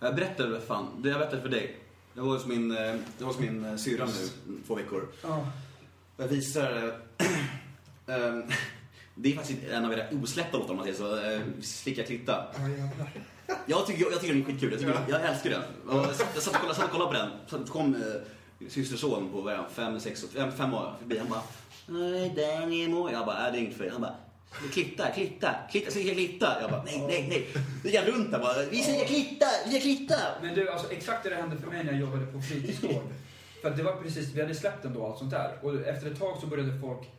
Jag berättade, fan, det jag berättade för dig. Jag var hos min, eh, jag var hos min eh, syrra nu, två veckor. Ja. Jag visar... eh, ehm, det är faktiskt en av era osläppta låtar om man säger så. eh, Slicka klitta. Ja. Jag tycker, jag tycker den är skitkul. Jag, tycker, jag älskar den. Jag satt och kollade, satt och kollade på den. Så kom eh, systerson på vad är han, fem, sex, fem, fem år förbi. Han bara Nej, den är må. Jag bara, är det är inget för dig. Han bara Klitta, klitta, klitta, slicka klitta. Jag bara, nej, nej, nej. Då gick jag runt där bara, vi slickar klitta, vi slickar klitta. Men du, alltså exakt det hände för mig när jag jobbade på fritidsgård. För det var precis, vi hade släppt den då och allt sånt där. Och efter ett tag så började folk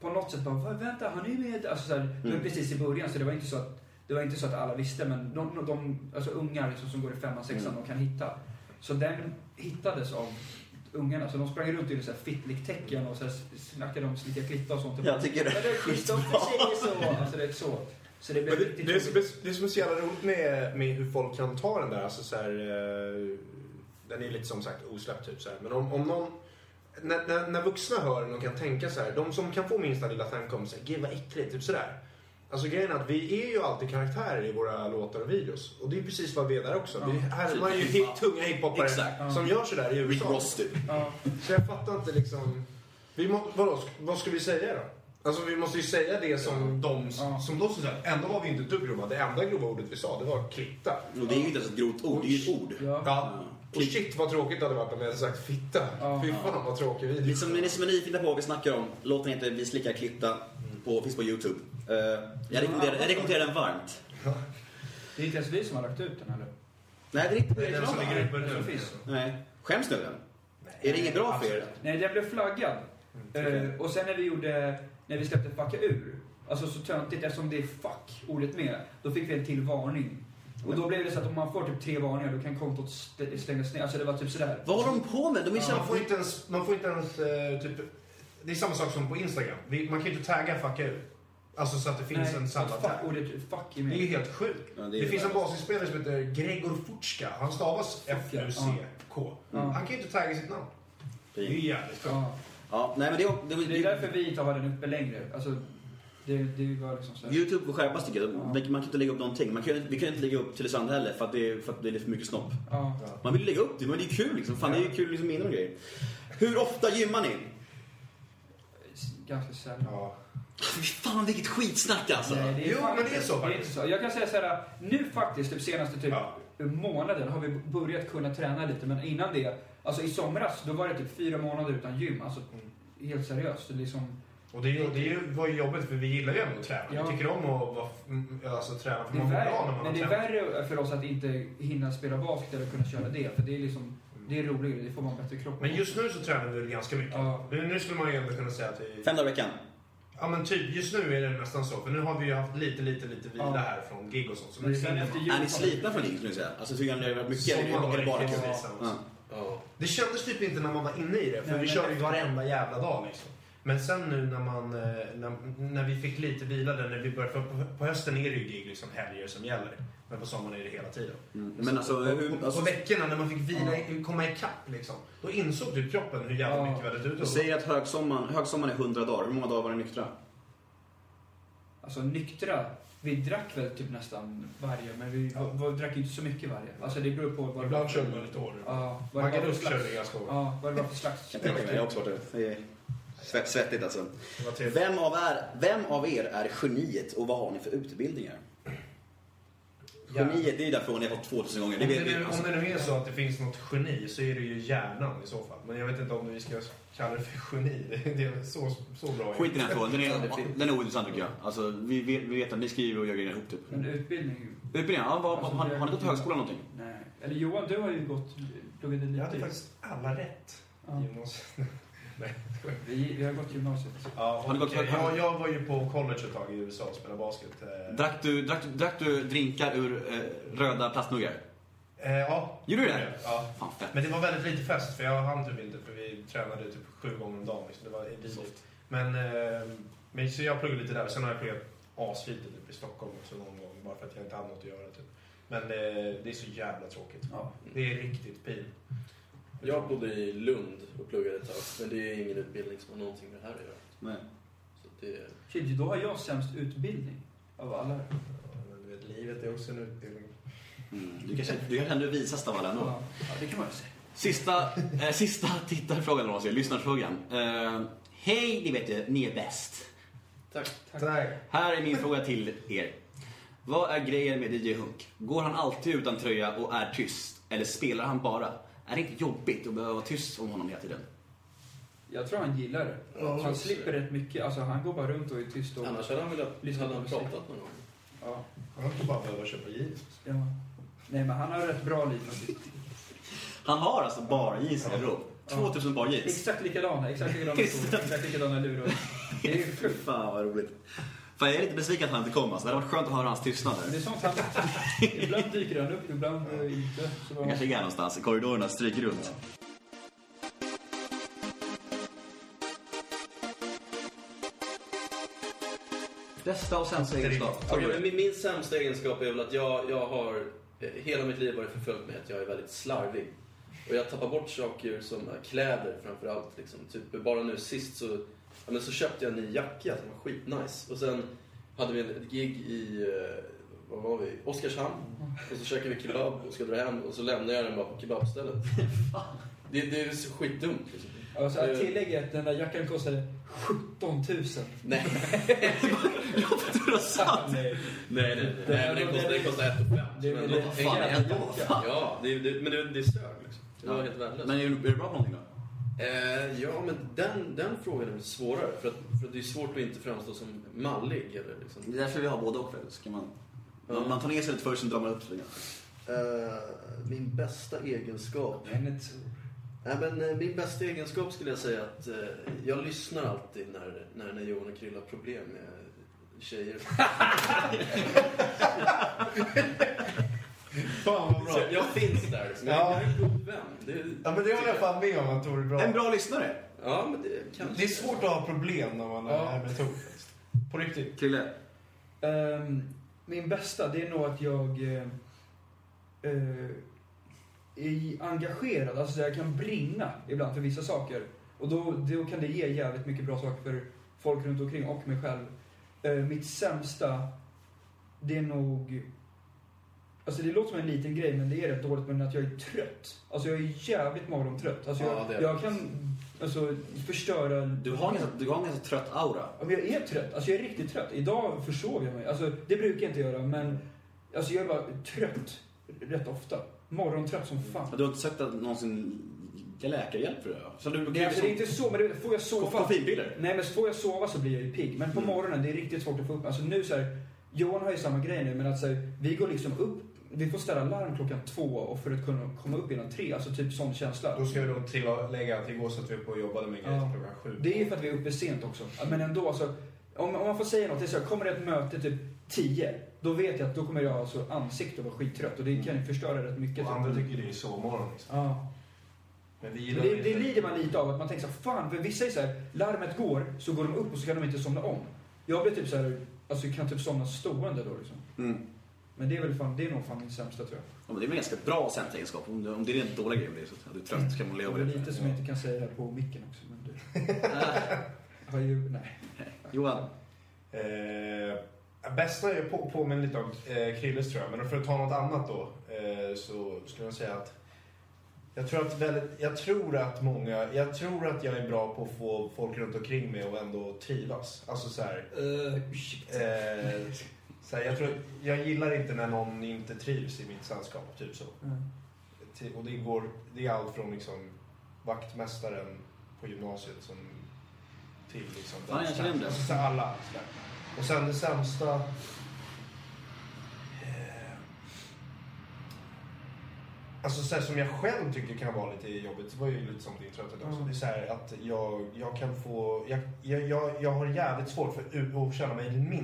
på något sätt bara, "Vad, vänta, han är med. Alltså så här, det var Mm. precis i början så det var inte så att, det var inte så att alla visste men de, de alltså ungar liksom, som går i femman, sexan, Mm. de kan hitta. Så den hittades av ungarna. Så de sprang runt i så här fittliktecken och så här snackade om slicka klitta och sånt. Jag tycker det är skitbra. Alltså det är så. Så det blev det, det, är det som är så jävla roligt med, med hur folk kan ta den där, alltså så här, eh, den är lite som sagt osläppt typ så här. Men om, om någon, när, när, när vuxna hör den och kan tänka så här, de som kan få minsta lilla tanke om så här, gud vad äckligt, typ sådär. Alltså grejen är att vi är ju alltid karaktärer i våra låtar och videos. Och det är precis vad vi är där också. Vi härmar ju hip, tunga hiphoppare Exakt. som gör sådär i Rick USA. Ross typ. Ja. Så jag fattar inte liksom... Vi må, vadå, vad ska vi säga då? Alltså vi måste ju säga det som de Ja. som då sa Ändå var vi inte ett dugg grova. Det enda grova ordet vi sa, det var klitta. Och det är ju inte ens ett grovt ord, det är ju ett ord. Ja. Ja. Och shit vad tråkigt det hade varit om jag hade sagt fitta. Ja. Fy fan vad tråkig video. Lite som ni som är nyfikna på vad vi snackar om, låten heter Vi slickar klitta, på, finns på Youtube. Eh, jag, rekommenderar, jag rekommenderar den varmt. Det är inte ens vi som har lagt ut den eller? Nej, det är inte Det är den som ligger uppe nu. Nej. Skäms ni över den? Är det inget bra för er? Nej, den blev flaggad. Eh, och sen när vi gjorde, när vi släppte Fucka ur, alltså så töntigt eftersom det är fuck, ordet med, då fick vi en till varning. Och då blev det så att om man får typ tre varningar då kan kontot st- stängas ner. Alltså det var typ sådär. Vad håller de på med? De är så Man får inte ens, man får inte ens eh, typ... Det är samma sak som på Instagram. Vi, man kan ju inte tagga fucka ur. Alltså så att det finns Nej, en samma fuck, ordet fuck är Det är ju helt sjukt. Ja, det det finns en basisspelare som heter Gregor Futska. Han stavas F-U-C-K. Ja. Han kan ju inte tagga sitt namn. Det är ju jävligt sjukt. Ja. Ja, nej men det, det, det, Det är därför vi inte har den uppe längre. Alltså, det, det var liksom så här. Youtube får skärpas tycker jag. Ja. Man kan inte lägga upp någonting. Man kan, vi kan inte lägga upp Tylösand heller för att, det är, för att det är för mycket snopp. Ja. Man vill lägga upp det, men det är kul liksom. Fan, det är ju kul liksom minnen och grejer. Hur ofta gymmar ni? Ganska sällan. Ja. Fy fan vilket skitsnack alltså. Nej, det är Jo, fan men det är så det är faktiskt. inte så. Jag kan säga så här, nu faktiskt, typ senaste typ Ja. månaden har vi börjat kunna träna lite. Men innan det, alltså i somras, då var det typ fyra månader utan gym. Alltså helt seriöst. Liksom, Och det, är ju- det var ju jobbigt för vi gillar ju ändå att träna. Ja. Vi tycker om att vara, mm, alltså, träna för det är man mår bra när värre, man har men det är värre för oss att inte hinna spela basket eller kunna köra det. För det är liksom, det är roligare, det får man bättre kropp Men just nu så tränar vi ganska mycket. Ja. Nu, nu skulle man ju ändå kunna säga att vi... Fem dagar i veckan. Ja men typ, just nu är det nästan så. För nu har vi ju haft lite, lite, lite vila Ja. här från gig och sånt. Så Men nu sen efter jul Är ni slitna från det skulle ni säga? Alltså tycker ni det har varit mycket? Eller Sommaren är det bara kul? Ja. Ja. Det kändes typ inte när man var inne i det. För Nej, vi körde ju varenda jävla dag liksom. Men sen nu när man, eh, när, när vi fick lite vila där, när vi började, för på, på hösten är det ju gig liksom helger som gäller. Men på sommaren är det hela tiden. Mm. Men alltså, hur, På, alltså på veckorna när man fick vila, komma ikapp liksom. Då insåg typ kroppen hur jävla Ja. mycket vi hade ut du och säger att högsommaren, högsommaren är 100 dagar. Hur många dagar var ni nyktra? Alltså nyktra, Vi drack väl typ nästan varje, men vi Ja. var, drack inte så mycket varje. Alltså det beror på vad det var Ibland körde man lite hårdare. Ja, Magaluf körde ganska hårt. Ja, vad det var för slags. Jag har också varit. Det svett- svettigt alltså. Vem av, er, vem av er är geniet och vad har ni för utbildningar? Geniet, det är ju frågan jag har fått 2000 gånger. Det Om det, vi. nu, Alltså, om det nu är så att det finns något geni så är det ju hjärnan i så fall. Men jag vet inte om vi ska kalla det för geni. Det är så, så bra. Skit i den frågan, den är, den är ointressant tycker jag. Alltså, vi, vet, vi vet att ni skriver och gör grejer ihop typ. Men utbildning... Utbildning, ja, vad, vad, har, har ni gått till högskolan någonting? Nej. Eller Johan, du har ju gått, pluggat lite. Jag hade faktiskt alla rätt Ja. Jag. Vi, vi har gått gymnasiet. Ja, Har ni gått och, hög- jag, jag var ju på college ett tag i USA och spelade basket. eh. Drack du, drack, du- drack du drinkar ur eh, röda plastmuggar? Eh, ja. Gjorde du det? Ja. Fan. Men det var väldigt lite fest för jag hann typ inte för vi tränade typ sju gånger om dagen. Liksom. Det var idylliskt. Men, eh, men så jag pluggade lite där. Sen har jag pluggat aslite typ, i Stockholm också någon gång. Bara för att jag inte hade något att göra. Typ. Men eh, det är så jävla tråkigt. Ja. Det är riktigt pin. Jag bodde i Lund och pluggade ett tag, men det är ingen utbildning som har någonting med det här att göra. Nej. Så det, Shit, då har jag sämst utbildning av alla. Ja, Men du vet, livet är också en utbildning. Mm. Du kanske, du kanske ändå är visast av alla ändå. Ja, det kan man ju säga. Sista, eh, sista tittarfrågan, eller vad man säger, lyssnarfrågan. Eh, Hej, ni vet ju, ni är bäst. tack. Nej. Här är min fråga till er. Vad är grejen med DJ Hunk? Går han alltid utan tröja och är tyst? Eller spelar han bara? Är det inte jobbigt att behöva vara tyst om honom hela tiden? Jag tror han gillar det. Ja, han slipper rätt mycket. Alltså han går bara runt och är tyst och... Annars hade han velat Lyssna på pratat någon gång. Ja, Han har bara behöva köpa jeans. ja. Nej men han har rätt bra liv faktiskt. Han har alltså bara jeans i garderob. Ja. 2000 par jeans. Exakt likadana, exakt likadana skor, exakt likadana lurar. Det är ju Fy fan vad roligt. Fan, jag är lite besviken att han inte kom. Alltså. Det hade varit skönt att höra hans tystnad Det är sånt han... Ibland dyker han upp, ibland eh, inte. Så Han kanske ligger här någonstans i korridorerna och stryker runt. Bästa och sämsta egenskap? Okej, men min, min sämsta egenskap är väl att jag, jag har eh, hela mitt liv varit förföljd med att jag är väldigt slarvig. Och jag tappar bort saker som kläder framför allt. Liksom. Typ bara nu sist så, ja, men så köpte jag en ny jacka som var skitnice. Och sen hade vi ett gig i, eh, vad var vi? Oskarshamn. Och så käkade vi kebab och ska dra hem och så lämnar jag den bara på kebabstället. det, det är så skitdumt liksom. Alltså, att den där jackan kostade 17 000. Nej. jag tror det var sant. Nej. Nej, nej, nej. nej men den kostar 1 500. Det fan, jävla ändå. jacka. Ja, det, det, men det, det sög liksom. Det var helt värdelöst. Men är du, är du bra på någonting då? Eh, ja, men den, den frågan är svårare. För att, för att det är svårt att inte framstå som mallig. Eller liksom. Det är därför vi har både och. kan man, man, man tar ner sig lite först, sen drar man upp sig. Eh, min bästa egenskap? Nej, men, eh, min bästa egenskap skulle jag säga att eh, jag lyssnar alltid när, när, när Johan och Krilla har problem med tjejer. Fan vad Så bra. jag finns där liksom. Jag, Ja. är en god vän. Det, Ja men det håller jag fan med om att Tor är bra. En bra lyssnare. Ja, men det kanske... Det är svårt att ha problem när man Ja. är med Tor. faktiskt. På riktigt. Krille. Ehm, min bästa, det är nog att jag eh, eh, är engagerad. Alltså jag kan brinna ibland för vissa saker. Och då, då kan det ge jävligt mycket bra saker för folk runt omkring och mig själv. Eh, mitt sämsta, det är nog... Alltså det låter som en liten grej, men det är rätt dåligt, men att jag är trött. Alltså jag är jävligt morgontrött. Alltså jag, Ja, det är jag det. kan alltså, förstöra... Du har en ganska, du har en ganska trött aura. Ja, men jag är trött. Alltså jag är riktigt trött. Idag försov jag mig. Alltså det brukar jag inte göra, men alltså jag är bara trött rätt ofta. Morgontrött som fan. Du har inte sökt att någonsin läkarhjälp för det? Så du, Nej, alltså, det är inte så, men det, får jag sova... Koffeinpiller? Nej, men får jag sova så blir jag ju pigg. Men på Mm. morgonen, det är riktigt svårt att få upp. Alltså nu så här, Johan har ju samma grej nu, men att så här, vi går liksom upp, vi får ställa larm klockan två och för att kunna komma upp innan tre. Alltså typ sån känsla. Då ska vi nog trilla, lägga att igår satt vi uppe och jobbade med grejer Ja. klockan sju. Det är för att vi är uppe sent också. Men ändå, alltså, om, om man får säga något, det är så här, kommer det ett möte typ 10, då vet jag att då kommer jag alltså ansikte och vara skittrött och det kan ju förstöra rätt mycket. Och andra tycker det är sovmorgon liksom. Ja. Men vi Men det, det lider man lite av, att man tänker så här, fan, för vissa är så här, larmet går, så går de upp och så kan de inte somna om. Jag blir typ så här, alltså kan typ somna stående då liksom. Mm. Men det är väl fan, det är nog fan min sämsta tror jag. Ja, men det är väl en ganska bra sämsta egenskap. Om det, om det är en dålig grej med det, så att du är trött så kan man Det leva är med det. lite som jag inte kan säga här på micken också, men du. har ju, nej. Johan? Eh, Bästa är på, påminner lite om eh, Krilles tror jag, men för att ta något annat då eh, så skulle jag säga att jag tror att, väldigt, jag tror att många, jag tror att jag är bra på att få folk runt omkring mig att ändå trivas. Alltså så här, Uh, eh, så här, jag, tror, jag gillar inte när någon inte trivs i mitt sällskap, typ så. Mm. Och det går, det är allt från liksom vaktmästaren på gymnasiet som till liksom... Fan, jag det. Alltså, alla. Så där. Och sen det sämsta... eh, Alltså så här, som jag själv tycker kan vara lite jobbigt, det var ju lite som din trötthet också. Mm. Det är så här att jag, jag kan få... Jag, jag, jag, jag har jävligt svårt för att känna mig den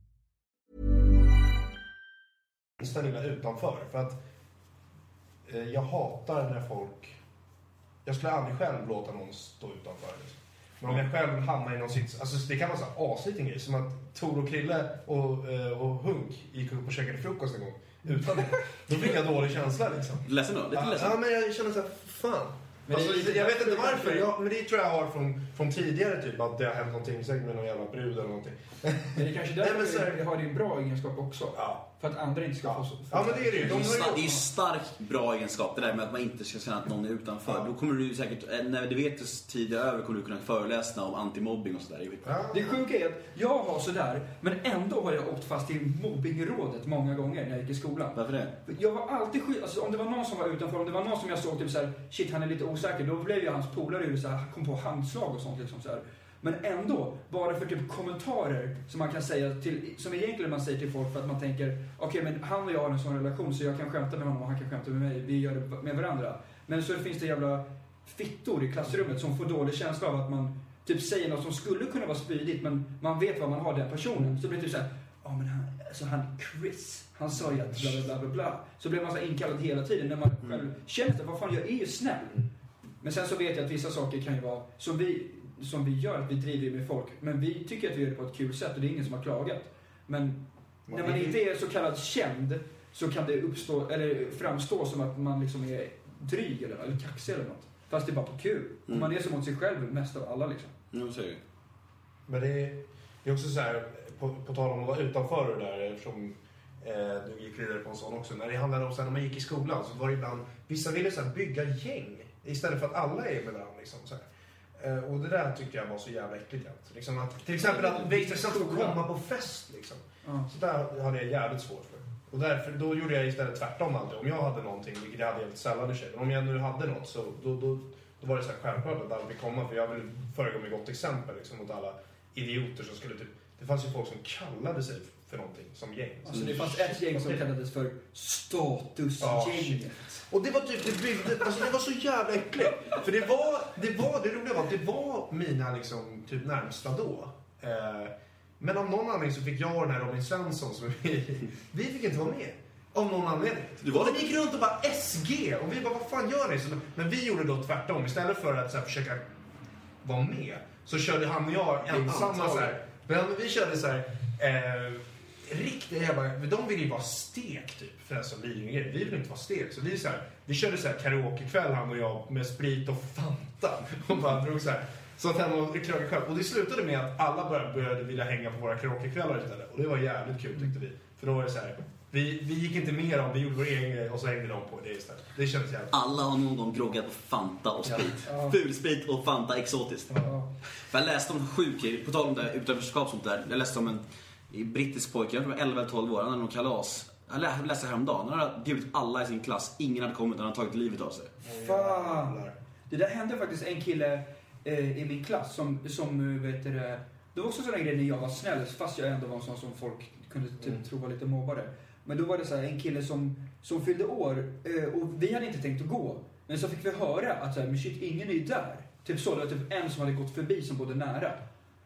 Minsta lilla utanför. För att eh, jag hatar när folk... Jag skulle aldrig själv låta någon stå utanför. Liksom. Men om jag själv hamnar i någon sits... Alltså det kan vara så asliten grej. Som att Tor och Krille och, eh, och Hunk gick upp och käkade frukost en gång. Utan det. Då fick jag dålig känsla liksom. Ledsen då? Lite ledsen? ja, men jag känner så här, fan. Det alltså, lite jag vet inte varför, jag, men det tror jag jag har från, från tidigare typ. Att det har hänt någonting, säkert med någon jävla brud eller någonting. Men det är kanske Nej, men därför så här- vi har din bra egenskap också. Ja. För att andra inte ska Ja. få så... Ja, men det är det ju. Det De är, ju har ju- sta- det är ju starkt bra egenskap det där med att man inte ska känna att någon är utanför. Då kommer du ju säkert, eh, när du vet tid är över, kommer du kunna föreläsa om antimobbing och sådär. Ja. Det sjuka är att jag har sådär, men ändå har jag åkt fast i mobbingrådet många gånger när jag gick i skolan. Varför det? Jag var alltid skit, alltså om det var någon som var utanför, om det var någon som jag såg typ såhär, shit han är lite osäker, då blev jag hans polare och gjorde såhär, kom på handslag och sånt liksom såhär. Men ändå, bara för typ kommentarer som man kan säga till, som egentligen man säger till folk för att man tänker, okej men han och jag har en sån relation så jag kan skämta med honom och han kan skämta med mig, vi gör det med varandra. Men så finns det jävla fittor i klassrummet som får dålig känsla av att man typ säger något som skulle kunna vara spydigt men man vet vad man har den personen. Så blir det typ såhär, ja men han, alltså han Chris, han sa ju att bla bla bla bla bla. Så blir man så inkallad hela tiden när man själv känner att vad fan jag är ju snäll. Men sen så vet jag att vissa saker kan ju vara, som vi, som vi gör, att vi driver med folk, men vi tycker att vi gör det på ett kul sätt och det är ingen som har klagat. Men när man inte är så kallad känd så kan det uppstå, eller framstå som att man liksom är dryg eller, eller kaxig eller något. Fast det är bara på kul. Mm. Man är så mot sig själv mest av alla liksom. Nu säger du. Men det är, det är också så här, på, på tal om att vara utanför det där, eftersom eh, du gick vidare på en sån också. När det handlade om så här, när man gick i skolan så var det ibland, vissa ville så här, bygga gäng istället för att alla är med varandra. Liksom, så här. Eh, och det där tyckte jag var så jävla äckligt. Liksom att, till exempel att inte får komma på fest. Liksom. Så där hade jag jävligt svårt för. Och därför, då gjorde jag istället tvärtom alltid. Om jag hade någonting, vilket jag hade jävligt sällan i sig, men om jag nu hade något så då, då, då var det så här självklart att alla fick komma. För jag ville föregå med gott exempel liksom, mot alla idioter som skulle typ... Det fanns ju folk som kallade sig för någonting som gäng. Alltså det fanns ett gäng som kallades för statusgänget. Och det var typ, det byggde, alltså det var så jävla äckligt. För det var, det var, det roliga var att det var mina liksom typ närmsta då. Eh, men av någon anledning så fick jag och den här Robin Svensson som vi, vi fick inte vara med. Av någon anledning. Du var och de gick runt och bara SG och vi bara vad fan gör ni? Så, men vi gjorde då tvärtom. Istället för att så här, försöka vara med så körde han och jag ensamma så här. Men vi körde så här. Eh, riktiga jävla... De ville ju vara stek typ. För alltså Lidingö Vi ville inte vara stek. Så vi, så här, vi körde så här karaokekväll han och jag med sprit och Fanta. Och bara drog så här. Så att han och krökade själv. Och det slutade med att alla började, började vilja hänga på våra karaokekvällar istället. Och det var jävligt kul tyckte vi. För då var det så här. Vi, vi gick inte med dem, vi gjorde vår egen grej och så hängde de på det istället. Det kändes jävligt Alla har någon gång groggat på Fanta och sprit. Ja. Fulsprit och Fanta exotiskt. Ja. För jag läste om en sjuk på tal om det här utanförskap och sånt där. Jag läste om en brittisk pojke, jag tror han var 11 eller 12 år, han hade någon kalas. Jag lä- läste häromdagen, han hade bjudit alla i sin klass, ingen hade kommit, han hade tagit livet av sig. Fan! Det där hände faktiskt en kille eh, i min klass som, som eh, vet du, det det var också sådana grejer när jag var snäll, fast jag ändå var en sån som folk kunde typ tro var lite mobbare. Men då var det så här, en kille som, som fyllde år eh, och vi hade inte tänkt att gå. Men så fick vi höra att så här, men shit, ingen är ju där. Typ så, det var typ en som hade gått förbi som bodde nära.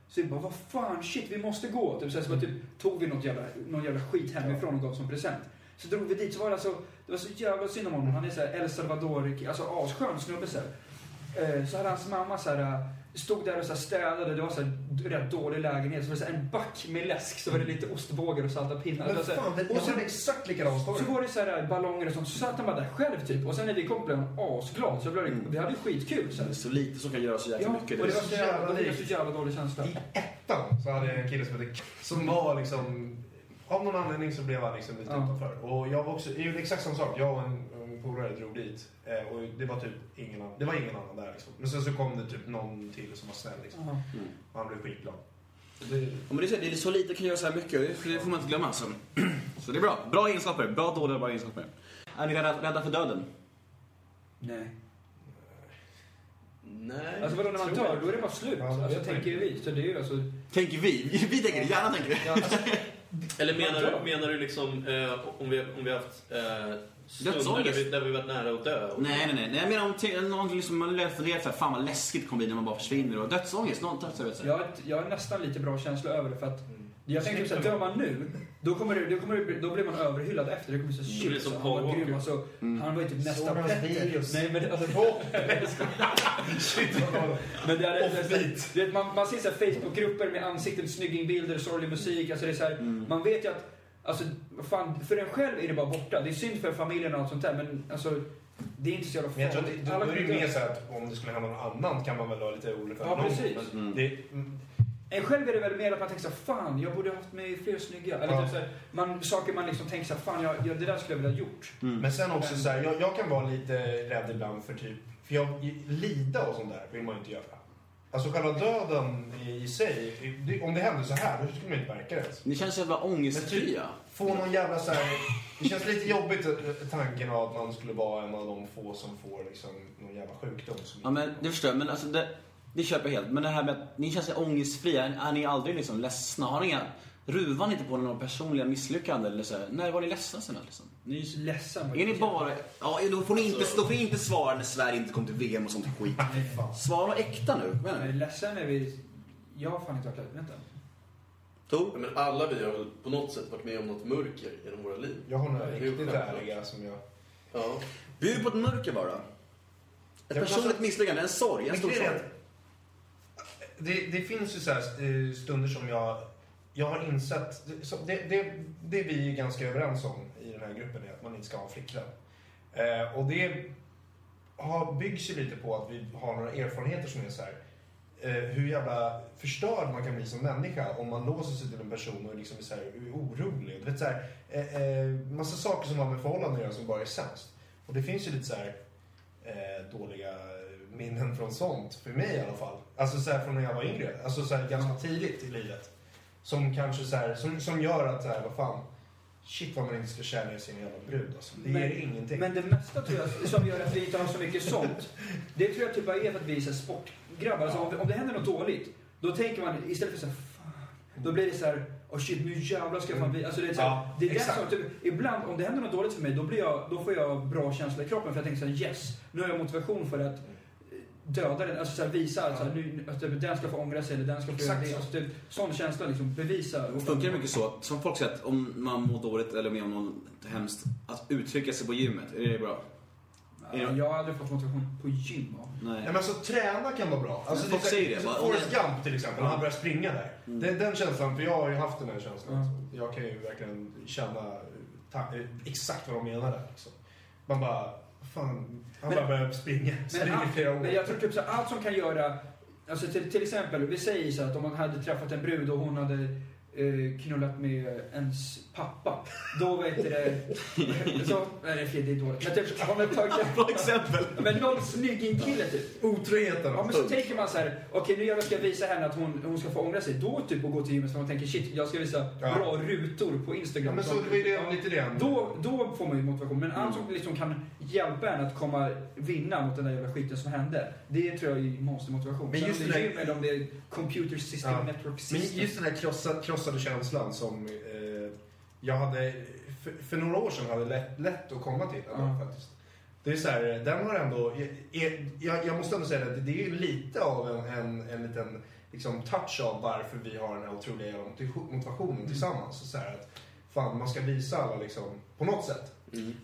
Så vi bara, vad fan, shit, vi måste gå. Typ, så, här, så bara, typ, tog vi något jävla, någon jävla skit hemifrån och gav som present. Så drog vi dit, så var det alltså, det var så jävla synd om honom. Han är så här El Salvador, alltså asskön snubbe så här. Eh, Så hade hans mamma så här, stod där och så här städade, det var så här rätt dålig lägenhet. Så var det så här en back med läsk, så var det lite ostbågar och salta pinnar. Det Men fan, det, och så, hade exakt likadan story. så var det så här ballonger och sånt, så satt han bara där själv typ. Och sen när vi kom blev han asglad. Så blev det, vi hade skitkul. Så, här. Det är så lite som kan göra så jäkla Ja, mycket. och det var Det så jävla, det var så jävla dålig känsla. I ettan så hade jag en kille som hette som var liksom av någon anledning så blev han liksom lite Ja. utanför. Och jag var också, gjorde exakt samma sak. Jag och en polare drog dit. Eh, och det var typ ingen annan, det var ingen annan där liksom. Men sen så kom det typ någon till som var snäll liksom. Och han blev skitglad. Det, Ja, men det, är så, det är så lite kan göra så här mycket. Det det får man inte glömma. Så, så det är bra. Bra egenskaper. Bra, dåliga, bra egenskaper. Är ni rädda, rädda för döden? Nej. Nej. Alltså vadå, när man dör, då är det bara slut. Ja, alltså, tänker man vi. Så det är ju alltså... Tänker vi. Vi tänker det. Gärna tänker det. Ja, alltså, Eller menar du, menar du liksom eh, om, vi, om vi har haft eh, stunder Dödsångest? där vi, där vi varit nära att dö? Och- Nej, nej, nej. nej jag menar om någonting som man lätt funderar så här, fan vad läskigt det kommer bli när man bara försvinner. Och dödsångest, något så vet jag, har ett- jag har nästan lite bra känsla över det för att jag tänker typ såhär, dör man nu, då, kommer det, då, kommer det, då blir man överhyllad efter. Det kommer bli så Det shit, blir som alltså, han var grym. Alltså, Mm. Han var ju typ nästa Petter. Nej men alltså, shit. Men det är, det det man, man ser så Facebookgrupper med ansikten, snyggingbilder, sorglig musik. Alltså det är så här, Mm. Man vet ju att, alltså, fan, för en själv är det bara borta. Det är synd för familjen och allt sånt där, men alltså, det är inte så jävla Men jag tror att farligt. det, då är det ju mer så att om det skulle hända någon annan kan man väl vara lite för Ja, någon. precis. Men Mm. Det, själv är det väl mer att man tänker så här, fan, jag borde haft med fler snygga. Eller Ja. typ så här, man, saker man liksom tänker så här, fan, jag, jag, det där skulle jag vilja ha gjort. Mm. Men sen också så här, jag, jag kan vara lite rädd ibland för typ, för jag, lida och sånt där vill man ju inte göra. Alltså själva döden i, i sig, det, om det händer så här, då skulle man inte verka det ens. Ni känns jävla ångestfria. Få någon jävla så här, det känns lite jobbigt eh, tanken av att man skulle vara en av de få som får liksom någon jävla sjukdom. Som Ja, men det förstår jag. Men alltså det, det köper jag helt. Men det här med att ni känns ångestfria. Är, är ni aldrig liksom ledsna? Har ni inga, ruvar ni inte på några personliga misslyckanden? Eller så här, när var ni ledsna sen liksom? Ni, är- Ledsen. är ni bara... Ja, då får ni, inte, Alltså- då får ni inte svara när Sverige inte kom till VM och sånt skit. Svara äkta nu. Menar Nej, ni? Ledsen är vi... Jag har fan inte varit ledsen. Vänta. Ja, Tor? men alla vi har väl på något sätt varit med om något mörker genom våra liv. Jag har några är ju riktigt ärliga som jag... Ja. Bjud på ett mörker bara. Ett men personligt alltså- misslyckande, en sorg, en Men stor är sorg. Det, det finns ju så här eh, stunder som jag, jag har insett, det, så det, det, det vi är ganska överens om i den här gruppen är att man inte ska ha flickvän. Eh, och det har, byggs ju lite på att vi har några erfarenheter som är så här. Eh, hur jävla förstörd man kan bli som människa om man låser sig till en person och liksom är så här, orolig. Du vet, så här, eh, eh, massa saker som har med förhållanden att göra som bara är sämst. Och det finns ju lite så här eh, dåliga minnen från sånt, för mig i alla fall. Alltså så här, från när jag var yngre, alltså så här, ganska tidigt i livet. Som kanske så här, som, som gör att så här, vad fan, shit vad man inte ska kära ner sin jävla brud alltså. Det Men- ger ingenting. Men det mesta tror jag som gör att vi inte har så mycket sånt, det tror jag typ bara är för att vi är så sportgrabbar. Alltså, om, om det händer något dåligt, då tänker man istället för så här, fan, då blir det så här, oh shit nu jävlar ska jag fan bli... Alltså det är, så här, Ja, det är som, typ, ibland om det händer något dåligt för mig, då, blir jag, då får jag bra känsla i kroppen för jag tänker så här, yes, nu har jag motivation för att döda den, alltså så här, visa att, så här, nu, att typ, den ska få ångra sig eller den ska få göra Exakt det. så. Alltså, typ, sån känsla liksom, bevisa. Funkar det mycket så, som folk säger, att om man mår dåligt eller med om något hemskt, att uttrycka sig på gymmet, är det bra? Ja, jag har aldrig fått motivation på gym. Nej. Nej, men alltså träna kan vara bra. Alltså, folk det säger det, så bara, om Forrest det- Gump till exempel, när han börjar springa där. Mm. Den, den känslan, för jag har ju haft den här känslan. Mm. Jag kan ju verkligen känna ta, eh, exakt vad de menar där. Liksom. Man bara, fan, han Men- bara börjar springa. Flera år. men jag tror typ så allt som kan göra, alltså till, till exempel, vi säger så att om man hade träffat en brud och hon hade eh, knullat med ens pappa. Då vet det, så, nej det är fel, det är dåligt. Men typ, om ett tag, Bra exempel! men någon snygging kille typ. Otroheten. Ja men så tänker man så här, okej nu jävlar ska jag visa henne att hon, hon ska få ångra sig. Då typ och gå till gymmet för man tänker shit, jag ska visa Ja. bra rutor på Instagram. Ja, men så det var ju det, lite det. Då, då får man ju motivation. Men allt som liksom kan hjälpa en att komma vinna mot den där jävla skiten som hände. Det tror jag är monstermotivation. Men Sen just om det det är där- gym eller om det är computer system, Ja. network Men system. just den där krossa, krossade känslan som eh, jag hade, för, för några år sedan hade lätt, lätt att komma till. Ja. faktiskt. Det är så här, den har ändå, är, jag, jag måste ändå säga att det är ju lite av en, en, en liten liksom, touch av varför vi har den här otroliga motivationen tillsammans. Så här att fan, man ska visa alla liksom, på något sätt.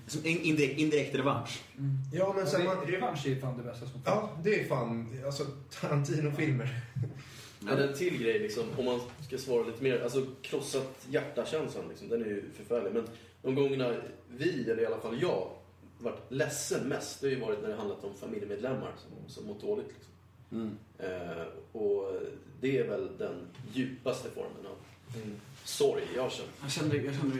Som in- indirekt, indirekt revansch. Ja, men sen Re- man, Revansch är fan det bästa som finns. ja, det är fan, alltså Tarantino-filmer. Men en till grej, liksom, om man ska svara lite mer. Alltså krossat hjärta-känslan, liksom, den är ju förfärlig. Men de gångerna vi, eller i alla fall jag, varit ledsen mest, det har ju varit när det handlat om familjemedlemmar som, som mått dåligt. Liksom. Mm. Eh, och det är väl den djupaste formen av sorg jag har känt. Jag kände, jag kände,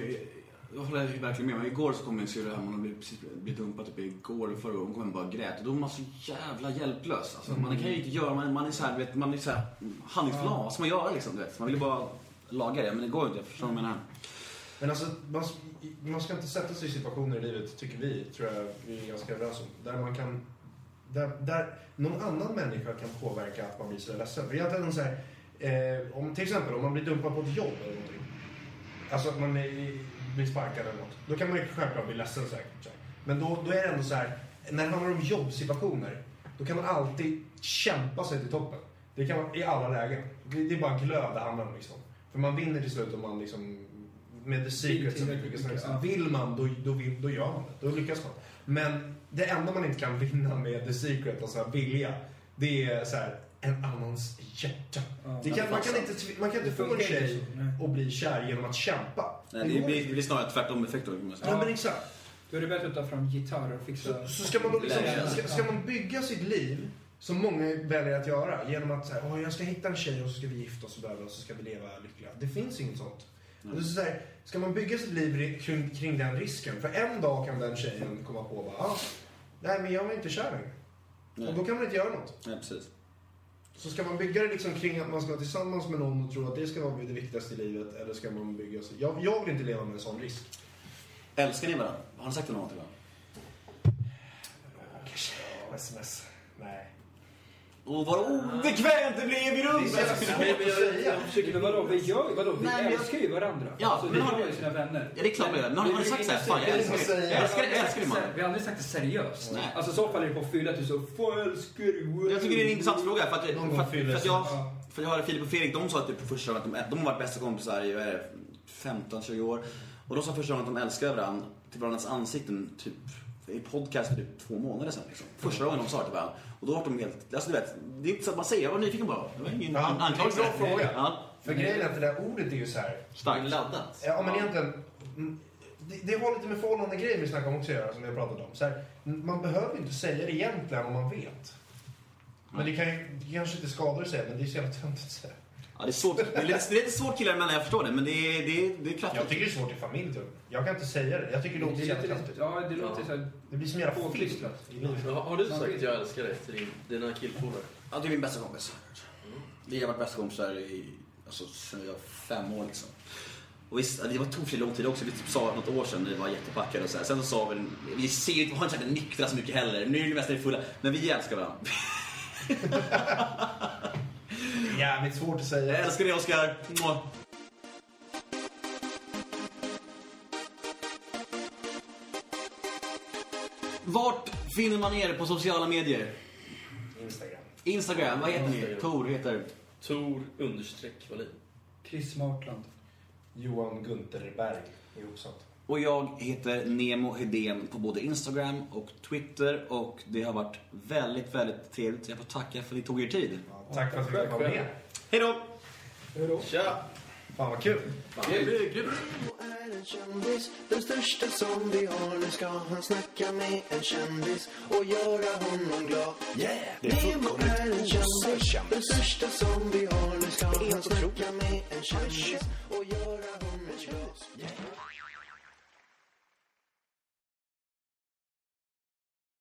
jag håller verkligen med. Men igår så kom en syrra hem, hon hade precis blivit dumpad typ igår, förra gången. Hon kom hem och bara grät. Och då är man så jävla hjälplös. Alltså, Man kan ju inte göra, man, man är så här, du vet, man är så här handlingsförlamad. Vad ska man göra liksom? Du vet? Man vill ju bara laga det, men det går inte. Jag förstår vad jag menar. Men alltså, man, man ska inte sätta sig i situationer i livet, tycker vi, tror jag vi är ganska överens om, där man kan där, där någon annan människa kan påverka att man blir så ledsen. För egentligen så här, eh, om, till exempel om man blir dumpad på ett jobb eller någonting. Alltså att man är, blir sparkad eller något. Då kan man ju självklart bli ledsen säkert. Men då, då är det ändå så här, när det handlar om jobbsituationer, då kan man alltid kämpa sig till toppen. Det kan man i alla lägen. Det, det är bara glöd det handlar om liksom. För man vinner till slut om man liksom, med the secret som brukar snacka Ja. Vill man, då, då, vill, då gör man det. Då lyckas man. Men det enda man inte kan vinna med the secret, alltså vilja, det är så här, en annans hjärta. Ja. Det kan, man, kan inte, man kan inte Det få en tjej att bli kär genom att kämpa. Nej, det, går blir, det blir snarare tvärtom effekt då. säga. Ja, men exakt. Då är det bättre att ta fram gitarr och fixa... Så, så ska, man liksom, ska, ska man bygga sitt liv, som många väljer att göra, genom att säga, Åh, jag ska hitta en tjej och så ska vi gifta oss och, och så ska vi leva lyckliga. Det finns inget sånt. Och det är så här, ska man bygga sitt liv ri- kring, kring den risken? För en dag kan den tjejen komma på bara, ah, nej men jag är inte kär längre. Och då kan man inte göra något. Nej, precis. Så ska man bygga det liksom kring att man ska vara tillsammans med någon och tro att det ska vara det viktigaste i livet, eller ska man bygga sig... Jag, jag vill inte leva med en sån risk. Älskar ni varandra? Har ni sagt det någon gång till varandra? Kanske. Sms. Nej. Åh, vad obekvämt det blev i rummet! Det är svårt att säga. Men vadå, vi gör ju, vadå, vi Nej, men jag- älskar ju varandra. Ja, alltså, vi men har har ju sina vänner. Ja, det är klart vi gör. Men har ni- har ni sagt så här, fan, jag älskar dig. Jag älskar, jag älskar man. Vi har aldrig sagt det seriöst. Nej. Alltså så faller det på fylla att du så, fan jag älskar dig. Jag tycker det är en intressant fråga. För att, Någon gång för fyller för att jag, Ja. för jag hörde Filip och Fredrik, de sa att typ på första gången att de, de har varit bästa kompisar i vad är det, 15-20 år. Och de sa första gången att de älskar varandra till varandras ansikten typ i podcast för typ två månader sedan. Liksom. Första gången de sa det till varandra. Och då var de helt, alltså du vet, det är inte så att man säger, jag var nyfiken bara. Det var ingen Ja, an- anklagelse. det är en bra fråga. Ja, För grejen är att det där ordet är ju så här. Starkt. laddat. Ja, men egentligen... mm, Det, det har lite med förhållande grejer vi snackar om också att göra, som vi har pratat om. Så här, man behöver inte säga det egentligen om man vet. Men det, kan ju, det kanske inte skadar att säga, men det är så jävla töntigt att säga. Ja, det är svårt. Det är lite, det är lite svårt killar emellan, jag förstår det. Men det är, det är, det är Jag kraftigt. tycker det är svårt i familj, tror jag. Jag kan inte säga det. Jag tycker det låter jävla lite, ja, det låter så här, Det blir som jävla påklistrat. Har, har du sagt jag älskar dig till din, dina killpolare? Ja, det är min bästa kompis. Vi har varit bästa kompisar i, alltså, sen jag var fem år liksom. Och visst, det var tog för lång tid också. Vi typ sa något år sedan när vi var jättepackade och så här. Sen så sa vi, vi ser ju inte, vi har inte sagt nyktra så mycket heller. Nu är det mest när vi är fulla. Men vi älskar varandra. Jävligt svårt att säga. Jag älskar dig Oskar. Mwah. Vart finner man er på sociala medier? Instagram. Instagram, vad heter ni? Instagram. Tor heter... Tor understreck Wallin. Chris Martland. Johan Gunterberg ihopsatt. Och jag heter Nemo Hedén på både Instagram och Twitter och det har varit väldigt, väldigt trevligt. Jag får tacka för att ni tog er tid. Ja, Tack för att vi fick vara med. Hej då! Hej då. Tja! Fan vad kul. Den största som vi har. Nu ska han snacka med en kändis och göra honom glad. Yeah! Det är fullkomligt osar kändis. Den största som vi har. Nu ska han snacka med en kändis och göra honom glad. Yeah!